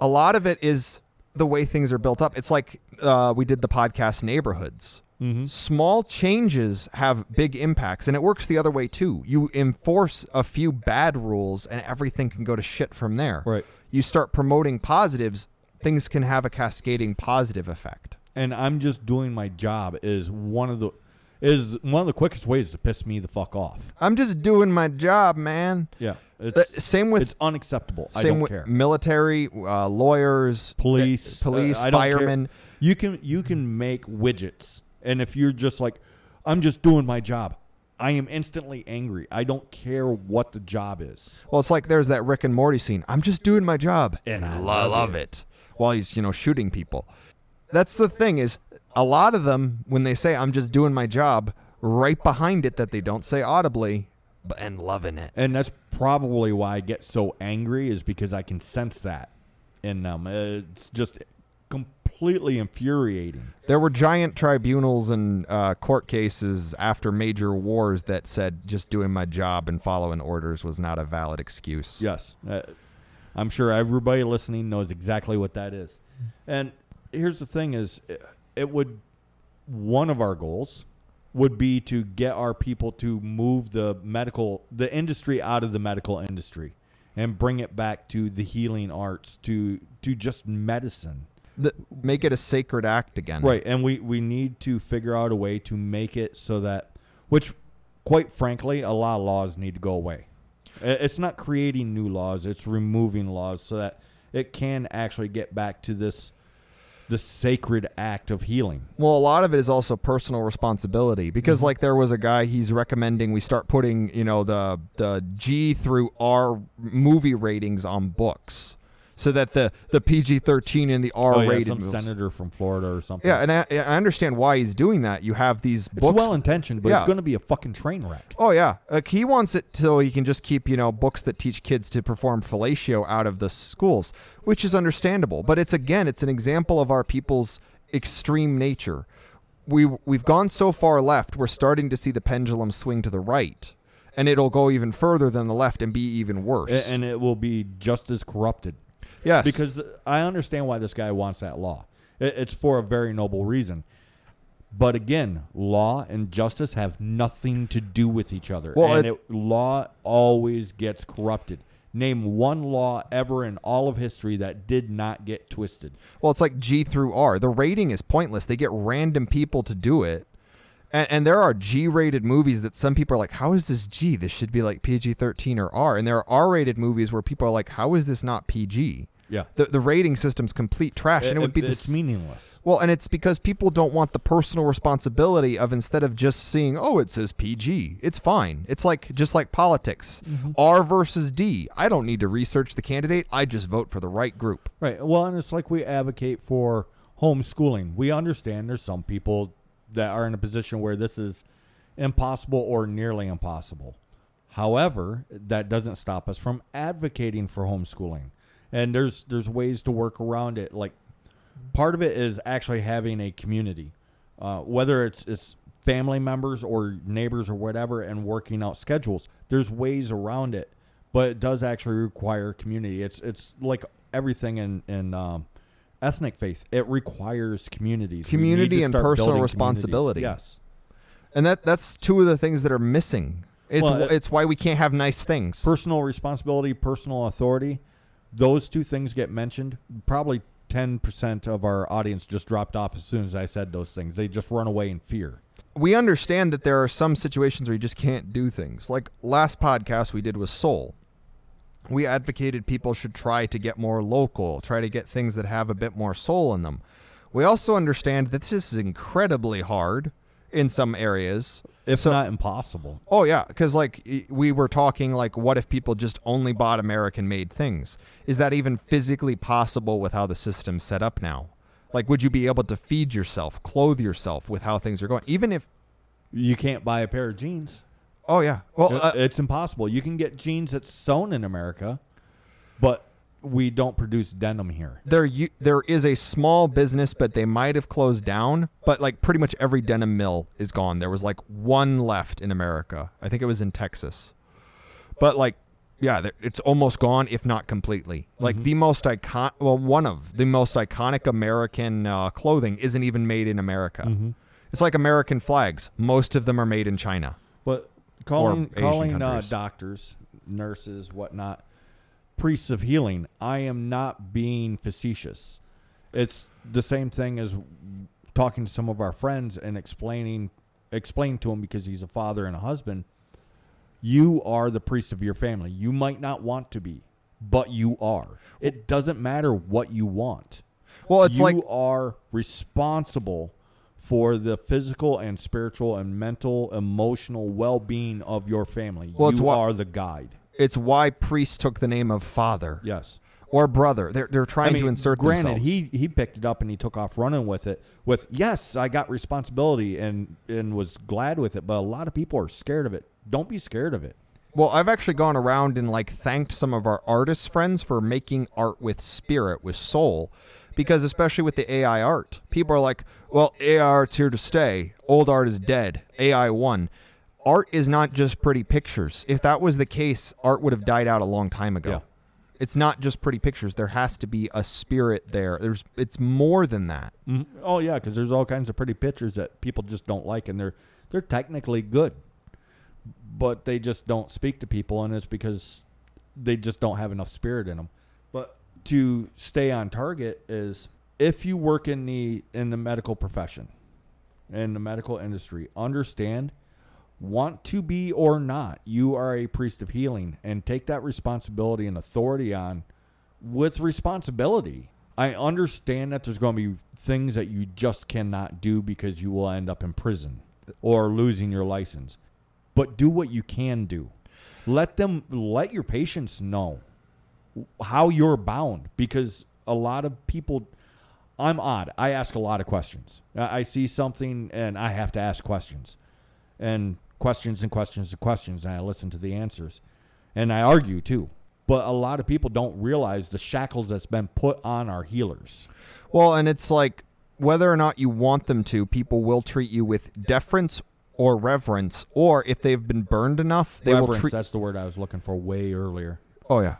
a lot of it is the way things are built up. It's like uh, we did the podcast neighborhoods. Mhm. Small changes have big impacts, and it works the other way too. You enforce a few bad rules, and everything can go to shit from there. Right. You start promoting positives, things can have a cascading positive effect. and I'm just doing my job is one of the is one of the quickest ways to piss me the fuck off. I'm just doing my job, man. Yeah, The- it's same with it's unacceptable. I same don't with care. military, uh, lawyers, Police, uh, police, uh, I care. firemen. You can you can make widgets, and if you're just like, I'm just doing my job, I am instantly angry. I don't care what the job is. Well, it's like there's that Rick and Morty scene. I'm just doing my job, And I lo- love it. While he's you know shooting people. That's the thing is a lot of them when they say I'm just doing my job, right behind it that they don't say audibly, but and loving it. And that's probably why I get so angry is because I can sense that in them. It's just completely infuriating. There were giant tribunals and uh, court cases after major wars that said just doing my job and following orders was not a valid excuse. Yes. Uh, I'm sure everybody listening knows exactly what that is. And here's the thing is it- it would one of our goals would be to get our people to move the medical the industry out of the medical industry and bring it back to the healing arts to to just medicine. The, make it a sacred act again. Right, and we we need to figure out a way to make it so that, which, quite frankly, a lot of laws need to go away. It's not creating new laws; it's removing laws so that it can actually get back to this, the sacred act of healing. Well, a lot of it is also personal responsibility because, Mm-hmm. like, there was a guy he's recommending we start putting, you know, the the G through R movie ratings on books, so that the the PG thirteen and the R oh yeah, rated some movies. senator from Florida or something. Yeah, and I, I understand why he's doing that. You have these it's books. well intentioned, but Yeah. it's going to be a fucking train wreck. oh yeah, like he wants it so he can just keep you know books that teach kids to perform fellatio out of the schools, which is understandable. But it's again, it's an example of our people's extreme nature. We we've gone so far left, we're starting to see the pendulum swing to the right, and it'll go even further than the left and be even worse. And it will be just as corrupted. Yes, because I understand why this guy wants that law. It's for a very noble reason. But again, law and justice have nothing to do with each other. Well, and it- it, law always gets corrupted. Name one law ever in all of history that did not get twisted. Well, it's like G through R. The rating is pointless. They get random people to do it. And, and there are G rated movies that some people are like, how is this G? This should be like PG 13 or R. And there are R rated movies where people are like, how is this not PG? Yeah. The, the rating system's complete trash. and it uh, would be it's this. meaningless. Well, and it's because people don't want the personal responsibility of instead of just seeing, oh, it says PG, it's fine. It's like just like politics, mm-hmm. R versus D. I don't need to research the candidate. I just vote for the right group. Right. Well, and it's like we advocate for homeschooling. We understand there's some people that are in a position where this is impossible or nearly impossible. However, that doesn't stop us from advocating for homeschooling. And there's there's ways to work around it. Like part of it is actually having a community, uh, whether it's it's family members or neighbors or whatever, and working out schedules. There's ways around it, but it does actually require community. It's it's like everything in in um, ethnic faith. It requires communities, Community and personal responsibility. Yes. And that that's two of the things that are missing. It's Well, it's why we can't have nice things. personal responsibility, personal authority, those two things get mentioned. Probably 10% of our audience just dropped off as soon as I said those things. They just run away in fear. we understand that there are some situations where you just can't do things. Like last podcast we did with Soul. We advocated people should try to get more local, try to get things that have a bit more soul in them. We also understand that this is incredibly hard in some areas. If So- not impossible. Oh yeah, because like we were talking like, what if people just only bought American-made things? Is that even physically possible with how the system's set up now? Like, would you be able to feed yourself, clothe yourself with how things are going? Even if, You can't buy a pair of jeans. oh yeah, well, It- uh, it's impossible. You can get jeans that's sewn in America, but we don't produce denim here. there you, there is a small business, but they might have closed down. But like pretty much every denim mill is gone. There was like one left in America. I think it was in Texas. But like, yeah, it's almost gone, if not completely. Like the most icon, well, one of the most iconic American uh, clothing isn't even made in America. It's like American flags. Most of them are made in China. But calling calling uh, doctors, nurses, whatnot, priests of healing, I am not being facetious. It's the same thing as talking to some of our friends and explaining explain to him because he's a father and a husband. You are the priest of your family. You might not want to be, but you are. It doesn't matter what you want. Well, it's you like are responsible for the physical and spiritual and mental, emotional well-being of your family. Well, you wha- are the guide. It's why priests took the name of father Yes. or brother. They're they're trying I mean, to insert granted, themselves. he he picked it up and he took off running with it. With yes, I got responsibility and and was glad with it. But a lot of people are scared of it. Don't be scared of it. Well, I've actually gone around and like thanked some of our artist friends for making art with spirit, with soul, because especially with the AI art, people are like, "Well, AI art's here to stay. Old art is dead. AI won." Art is not just pretty pictures. If that was the case, art would have died out a long time ago. Yeah. It's not just pretty pictures. There has to be a spirit there. There's it's more than that. Mhm. Oh yeah, because there's all kinds of pretty pictures that people just don't like, and they're they're technically good, but they just don't speak to people, and it's because they just don't have enough spirit in them. But to stay on target is if you work in the in the medical profession, in the medical industry, understand want to be or not, you are a priest of healing and take that responsibility and authority on with responsibility. I understand that there's going to be things that you just cannot do because you will end up in prison or losing your license. But do what you can do. Let them let your patients know how you're bound because a lot of people I'm odd. I ask a lot of questions. I see something and I have to ask questions. And questions and questions and questions and I listen to the answers. And I argue too. But a lot of people don't realize the shackles that's been put on our healers. Well, and it's like whether or not you want them to, people will treat you with deference or reverence, or if they've been burned enough, they will treat. that's the word I was looking for way earlier. Oh yeah,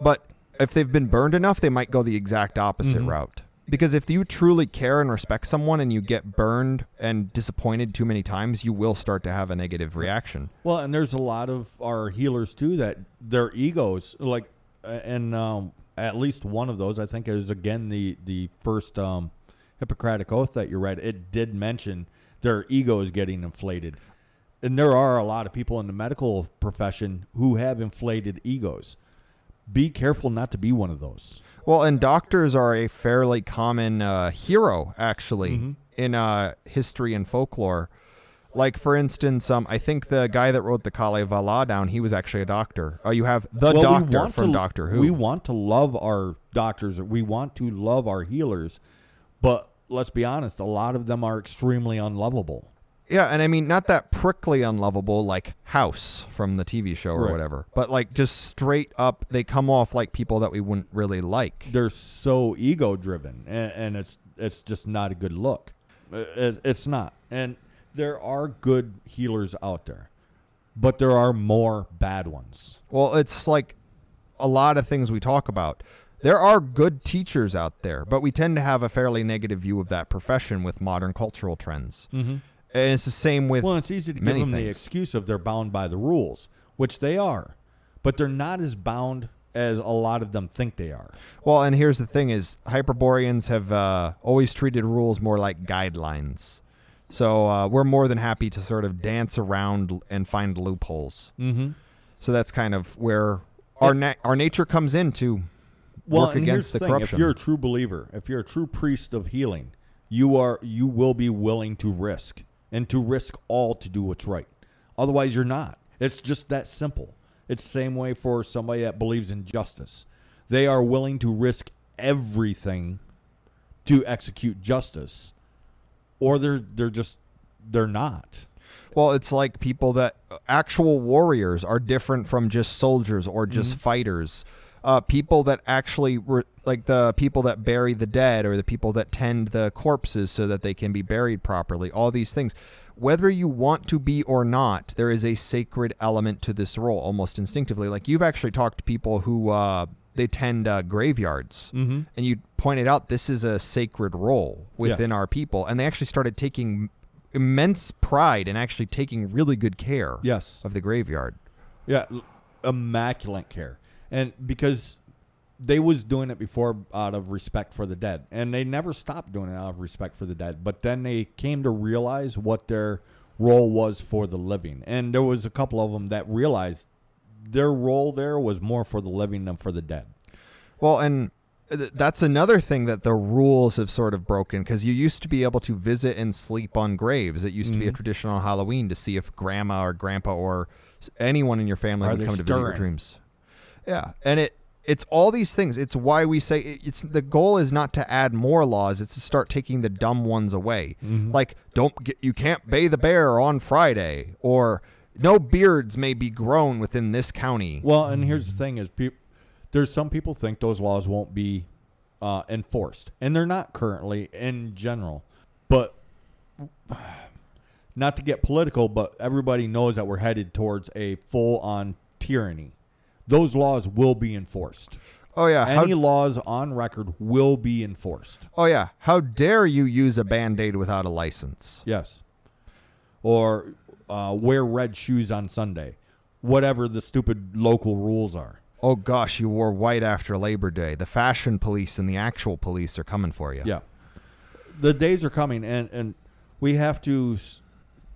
but if they've been burned enough, they might go the exact opposite Mhm. route. Because if you truly care and respect someone, and you get burned and disappointed too many times, you will start to have a negative reaction. Well, and there's a lot of our healers too that their egos, like, and um, at least one of those, I think, is again the the first um, Hippocratic oath that you read. It did mention their egos getting inflated, and there are a lot of people in the medical profession who have inflated egos. Be careful not to be one of those. Well, and doctors are a fairly common uh, hero, actually, Mhm. in uh, history and folklore. Like, for instance, um, I think the guy that wrote the Kalevala down, he was actually a doctor. Oh, you have the Well, doctor from to- Doctor Who. We want to love our doctors. We want to love our healers, but let's be honest, a lot of them are extremely unlovable. Yeah, and I mean not that prickly unlovable like House from the TV show or Right. whatever, but like just straight up they come off like people that we wouldn't really like. They're so ego driven, and, and it's it's just not a good look. It, it's not, and there are good healers out there, but there are more bad ones. Well, it's like a lot of things we talk about. There are good teachers out there, but we tend to have a fairly negative view of that profession with modern cultural trends. Mm-hmm. And it's the same with Well, it's easy to give them the things. excuse of they're bound by the rules, which they are, but they're not as bound as a lot of them think they are. Well, and here's the thing: is Hyperboreans have uh, always treated rules more like guidelines. So uh, we're more than happy to sort of dance around and find loopholes. Mm-hmm. So that's kind of where our na- our nature comes in to well, work against here's the thing, corruption. If you're a true believer, if you're a true priest of healing, you are you will be willing to risk and to risk all to do what's right. Otherwise, you're not. It's just that simple. It's the same way for somebody that believes in justice. They are willing to risk everything to execute justice, or they're they're just they're not. Well, it's like people that actual warriors are different from just soldiers or just Mm-hmm. fighters. Uh, people that actually were like the people that bury the dead or the people that tend the corpses so that they can be buried properly. All these things. Whether you want to be or not, there is a sacred element to this role almost instinctively. Like you've actually talked to people who uh, they tend uh, graveyards Mm-hmm. and you pointed out this is a sacred role within our people and they actually started taking immense pride in actually taking really good care Yes. of the graveyard Yeah, immaculate care. And because they was doing it before out of respect for the dead, and they never stopped doing it out of respect for the dead. But then they came to realize what their role was for the living, and there was a couple of them that realized their role there was more for the living than for the dead. Well, and th- that's another thing that the rules have sort of broken because you used to be able to visit and sleep on graves. It used to be a Mhm. tradition on Halloween to see if grandma or grandpa or anyone in your family Are would come to visit your dreams. Yeah, and it it's all these things. It's why we say it- it's the goal is not to add more laws. It's to start taking the dumb ones away. Mhm. Like don't get you can't bathe the bear on Friday or no beards may be grown within this county. Well, and here's the thing: is peop there's some people think those laws won't be uh, enforced, and they're not currently in general. But not to get political, but everybody knows that we're headed towards a full-on tyranny. Those laws will be enforced. Oh yeah, how Any laws on record will be enforced. Oh yeah, how dare you use a band-aid without a license? Yes. Or uh, wear red shoes on Sunday, whatever the stupid local rules are. Oh gosh, you wore white after Labor Day. The fashion police and the actual police are coming for you. Yeah. The days are coming, and, and we have to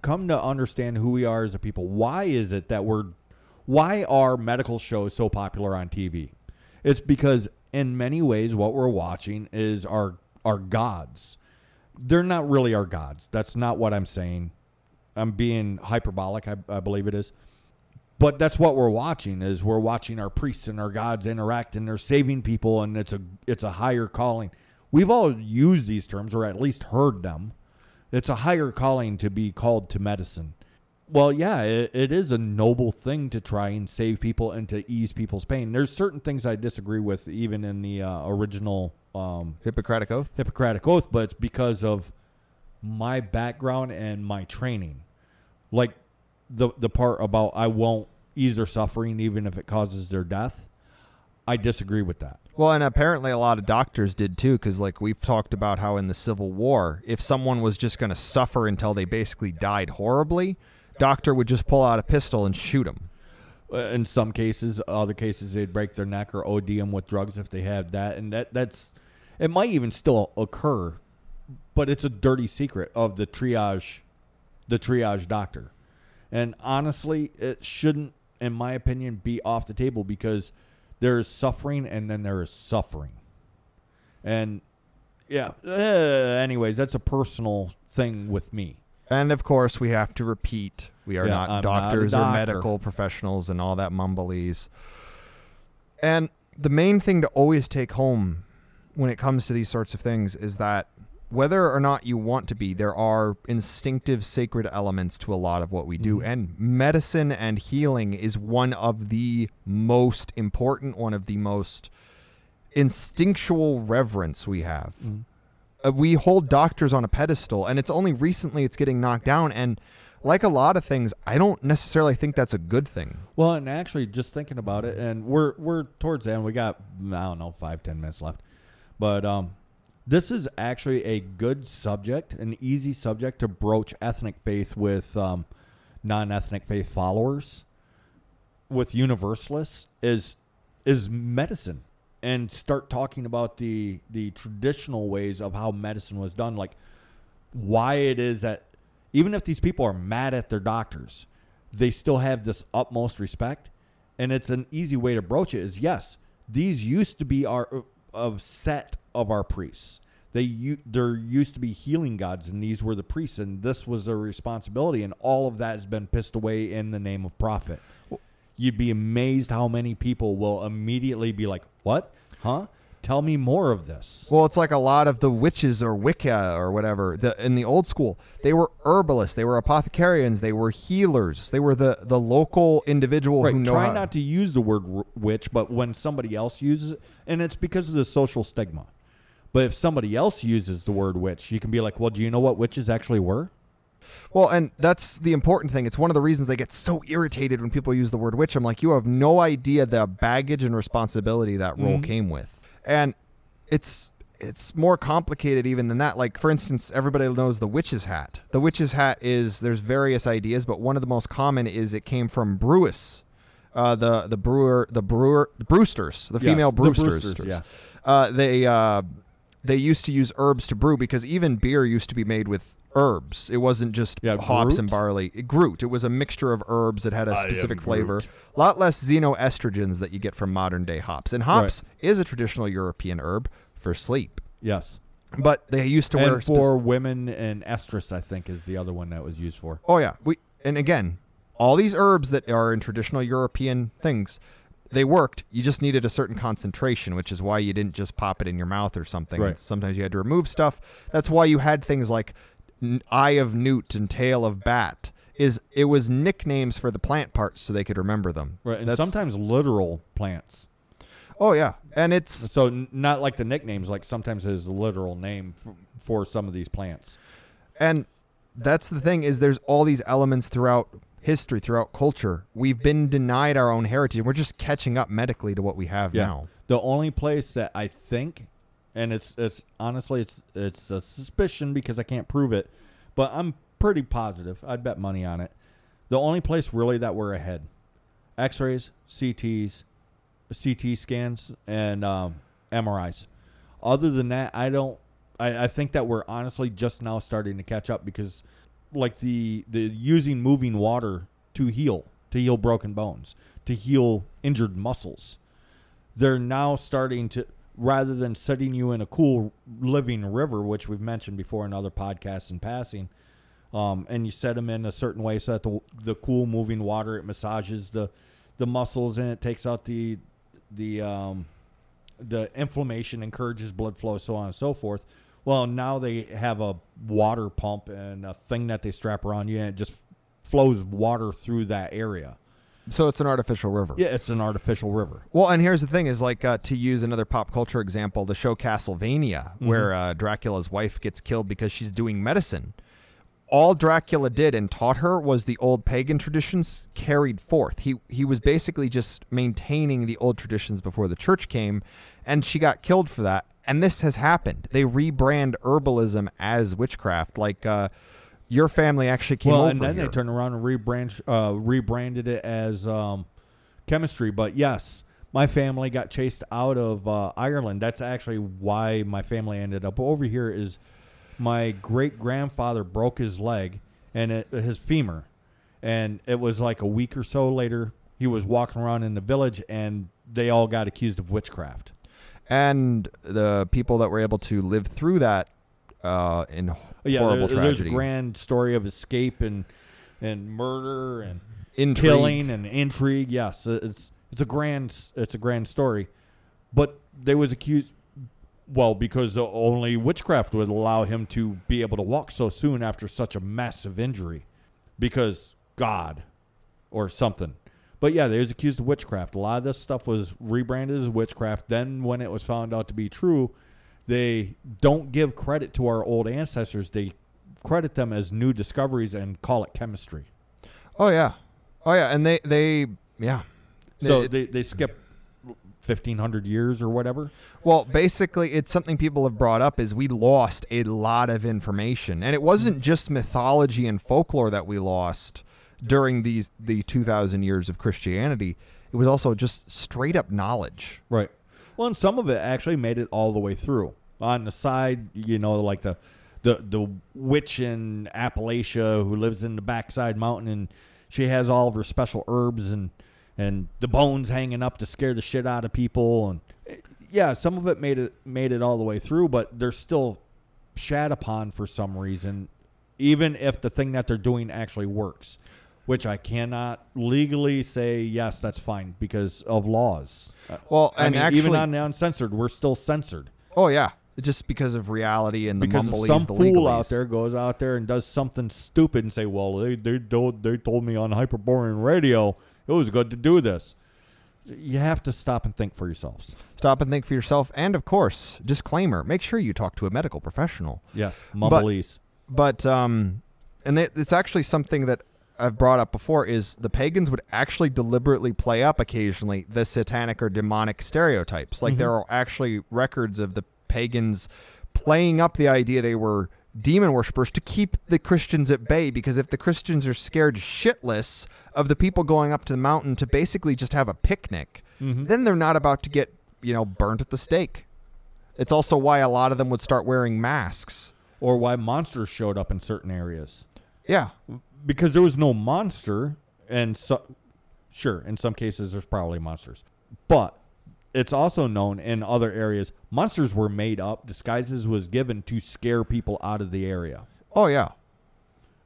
come to understand who we are as a people. Why is it that we're, why are medical shows so popular on TV? It's because in many ways, what we're watching is our our gods. They're not really our gods. That's not what I'm saying. I'm being hyperbolic. I, I believe it is. But that's what we're watching is we're watching our priests and our gods interact and they're saving people and it's a it's a higher calling. We've all used these terms or at least heard them. It's a higher calling to be called to medicine. Well, yeah, it, it is a noble thing to try and save people and to ease people's pain. There's certain things I disagree with even in the uh, original um, Hippocratic oath. Hippocratic Oath, but it's because of my background and my training. Like the the part about I won't ease their suffering even if it causes their death. I disagree with that. Well, and apparently a lot of doctors did too, because like we've talked about how in the Civil War, if someone was just going to suffer until they basically died horribly, doctor would just pull out a pistol and shoot them. Uh, In some cases, other cases they'd break their neck or OD them with drugs if they had that, and that that's it might even still occur, but it's a dirty secret of the triage, the triage doctor, and honestly, it shouldn't, in my opinion, be off the table because there is suffering and then there is suffering, and yeah. Uh, anyways, that's a personal thing with me. And of course, we have to repeat: we are Yeah, not I'm not a doctors or medical professionals and all that mumbleese. And the main thing to always take home when it comes to these sorts of things is that whether or not you want to be, there are instinctive, sacred elements to a lot of what we do. Mhm. And medicine and healing is one of the most important, one of the most instinctual reverence we have uh, we hold doctors on a pedestal and it's only recently it's getting knocked down and like a lot of things i don't necessarily think that's a good thing Well, and actually, just thinking about it, and we're we're towards the end. We got I don't know five ten minutes left, but um, this is actually a good subject, an easy subject to broach ethnic faith with um, non-ethnic faith followers, with universalists is is medicine, and start talking about the the traditional ways of how medicine was done, like why it is that even if these people are mad at their doctors, they still have this utmost respect. And it's an easy way to broach it is yes, these used to be our uh, of set of our priests. They there used to be healing gods, and these were the priests, and this was their responsibility, and all of that has been pissed away in the name of profit. You'd be amazed how many people will immediately be like, "What? Huh? Tell me more of this." well it's like a lot of the witches or wicca or whatever the, in the old school they were herbalists they were apothecarians they were healers they were the, the local individual Right. who know Try how- not to use the word r- witch, but when somebody else uses it, and it's because of the social stigma. But if somebody else uses the word witch, you can be like, "Well, do you know what witches actually were?" Well, and that's the important thing. It's one of the reasons they get so irritated when people use the word witch. I'm like, you have no idea the baggage and responsibility that role Mhm. came with. And it's it's more complicated even than that. Like for instance, everybody knows the witch's hat. The witch's hat is there's various ideas, but one of the most common is it came from Brewis. Uh, the the brewer the brewer the Brewsters the Yes, female the Brewsters. Brewsters, yeah. Uh, they uh, they used to use herbs to brew because even beer used to be made with herbs. It wasn't just Yeah, hops and gruit? barley. Gruit. It was a mixture of herbs that had a specific flavor. A lot less xenoestrogens that you get from modern day hops. And hops is a traditional European herb for sleep. Yes. But they used to wear And spec- for women and estrus, I think, is the other one that was used for. Oh yeah, we and again, all these herbs that are in traditional European things, they worked. You just needed a certain concentration, which is why you didn't just pop it in your mouth or something. Right. Sometimes you had to remove stuff. That's why you had things like eye of newt and tail of bat. Is it was nicknames for the plant parts so they could remember them. Right. And That's- sometimes literal plants. Oh yeah, and it's So n- not like the nicknames, like sometimes his literal name f- for some of these plants. and that's the thing is there's all these elements throughout history throughout culture we've been denied our own heritage we're just catching up medically to what we have Yeah. now The only place that I think, and it's it's honestly it's it's a suspicion because I can't prove it, but I'm pretty positive. I'd bet money on it. The only place really that we're ahead, X-rays, CTs, CT scans, and um, MRIs. Other than that, I don't. I, I think that we're honestly just now starting to catch up because, like the the using moving water to heal to heal broken bones to heal injured muscles they're now starting to rather than setting you in a cool living river which we've mentioned before in other podcasts in passing um, and you set them in a certain way so that the, the cool moving water it massages the the muscles and it takes out the the um, the inflammation encourages blood flow so on and so forth. Well now they have a water pump and a thing that they strap around you and it just flows water through that area so it's an artificial river yeah it's an artificial river well and here's the thing is like uh, to use another pop culture example the show castlevania Mm-hmm. where uh, dracula's wife gets killed because she's doing medicine all Dracula did and taught her was the old pagan traditions carried forth. He he was basically just maintaining the old traditions before the church came, and she got killed for that. And this has happened. They rebrand herbalism as witchcraft. Like uh, your family actually came well, over and then here. they turned around and rebrand, uh, rebranded it as um, chemistry. But yes, my family got chased out of uh, Ireland. That's actually why my family ended up over here. Is my great grandfather broke his leg and it, his femur, and it was like a week or so later. He was walking around in the village, and they all got accused of witchcraft. and the people that were able to live through that uh, in Yeah, horrible there- there's a tragedy, grand story of escape and and murder and intrigue. killing and intrigue. Yes, it's it's a grand it's a grand story, but they was accused. Well, because only witchcraft would allow him to be able to walk so soon after such a massive injury, because God, or something. But yeah, they was accused of witchcraft. A lot of this stuff was rebranded as witchcraft. Then, when it was found out to be true, they don't give credit to our old ancestors. They credit them as new discoveries and call it chemistry. Oh yeah, oh yeah, and they they yeah. So It- they, they skip fifteen hundred years or whatever. Well, basically, it's something people have brought up is we lost a lot of information, and it wasn't hmm. just mythology and folklore that we lost during these the two thousand years of Christianity. It was also just straight up knowledge. Right. Well, and some of it actually made it all the way through. On the side, you know, like the the the witch in Appalachia who lives in the backside mountain and she has all of her special herbs and and the bones hanging up to scare the shit out of people and yeah, some of it made it made it all the way through, but they're still shat upon for some reason, even if the thing that they're doing actually works. Which I cannot legally say yes, that's fine because of laws. Well, I and mean, actually, even on the uncensored, we're still censored oh yeah, just because of reality and the because some the fool out there goes out there and does something stupid and say, "Well, they they told they told me on Hyperborean Radio it was good to do this." You have to stop and think for yourselves. Stop and think for yourself, and of course, disclaimer: make sure you talk to a medical professional. Yes, mumbleese. But um, and it's actually something that I've brought up before is the pagans would actually deliberately play up occasionally the satanic or demonic stereotypes. Like there are actually records of the pagans playing up the idea they were demon worshippers to keep the Christians at bay because if the Christians are scared shitless of the people going up to the mountain to basically just have a picnic, Mhm. then they're not about to get, you know, burnt at the stake. It's also why a lot of them would start wearing masks. or why monsters showed up in certain areas Yeah. because there was no monster, and so sure, in some cases there's probably monsters, but it's also known in other areas monsters were made up, disguises was given to scare people out of the area. Oh yeah.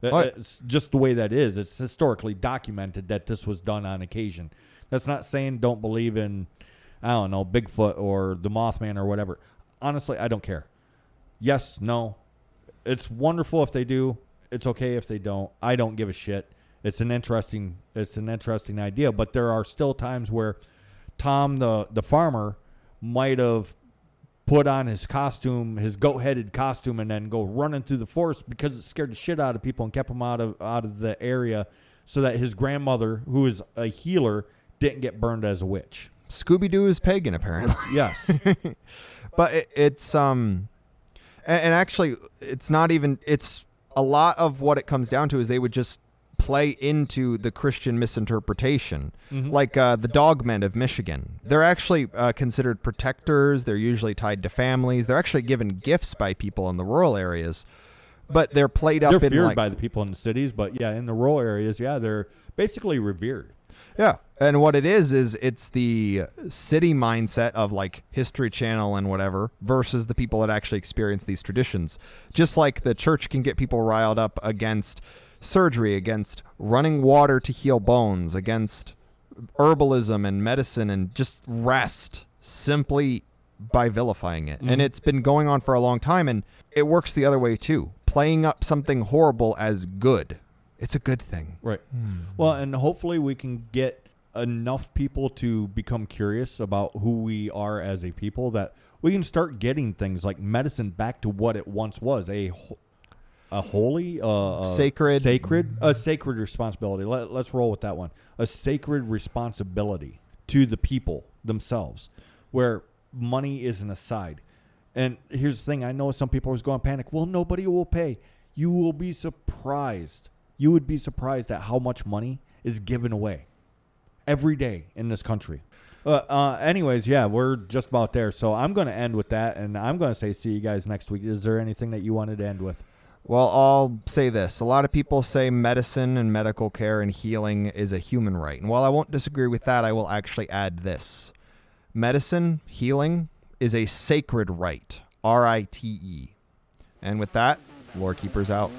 It- Oh, yeah. It's just the way that is. It's historically documented that this was done on occasion. That's not saying don't believe in, I don't know, Bigfoot or the Mothman or whatever. Honestly, I don't care. Yes, no. It's wonderful if they do. It's okay if they don't. I don't give a shit. It's an interesting. It's an interesting idea, but there are still times where Tom, the the farmer, might have put on his costume, his goat-headed costume, and then go running through the forest because it scared the shit out of people and kept him out of out of the area, so that his grandmother, who is a healer, didn't get burned as a witch. Scooby Doo is pagan apparently. Yes, but it, it's um and, and actually it's not even it's a lot of what it comes down to is they would just play into the christian misinterpretation Mhm. like uh, the dogmen of michigan they're actually uh, considered protectors they're usually tied to families they're actually given gifts by people in the rural areas but they're played up they're in feared like by the people in the cities, but yeah, in the rural areas, yeah, they're basically revered. Yeah. And what it is is it's the city mindset of like History Channel and whatever versus the people that actually experience these traditions. Just like the church can get people riled up against surgery, against running water to heal bones, against herbalism and medicine and just rest simply by vilifying it. And Mhm. it's been going on for a long time and it works the other way too. Playing up something horrible as good. It's a good thing. Right. Well, and hopefully we can get enough people to become curious about who we are as a people that we can start getting things like medicine back to what it once was a ho- a holy uh, a Sacred. sacred a sacred responsibility. Let, let's roll with that one. A sacred responsibility to the people themselves where money is an aside. And here's the thing, I know some people always go on panic. Well, nobody will pay. You will be surprised. You would be surprised at how much money is given away every day in this country. Uh, uh, anyways, yeah, we're just about there. So I'm going to end with that, and I'm going to say see you guys next week. Is there anything that you wanted to end with? Well, I'll say this. A lot of people say medicine and medical care and healing is a human right. And while I won't disagree with that, I will actually add this medicine, healing is a sacred right. R I T E. And with that, Lore Keepers out.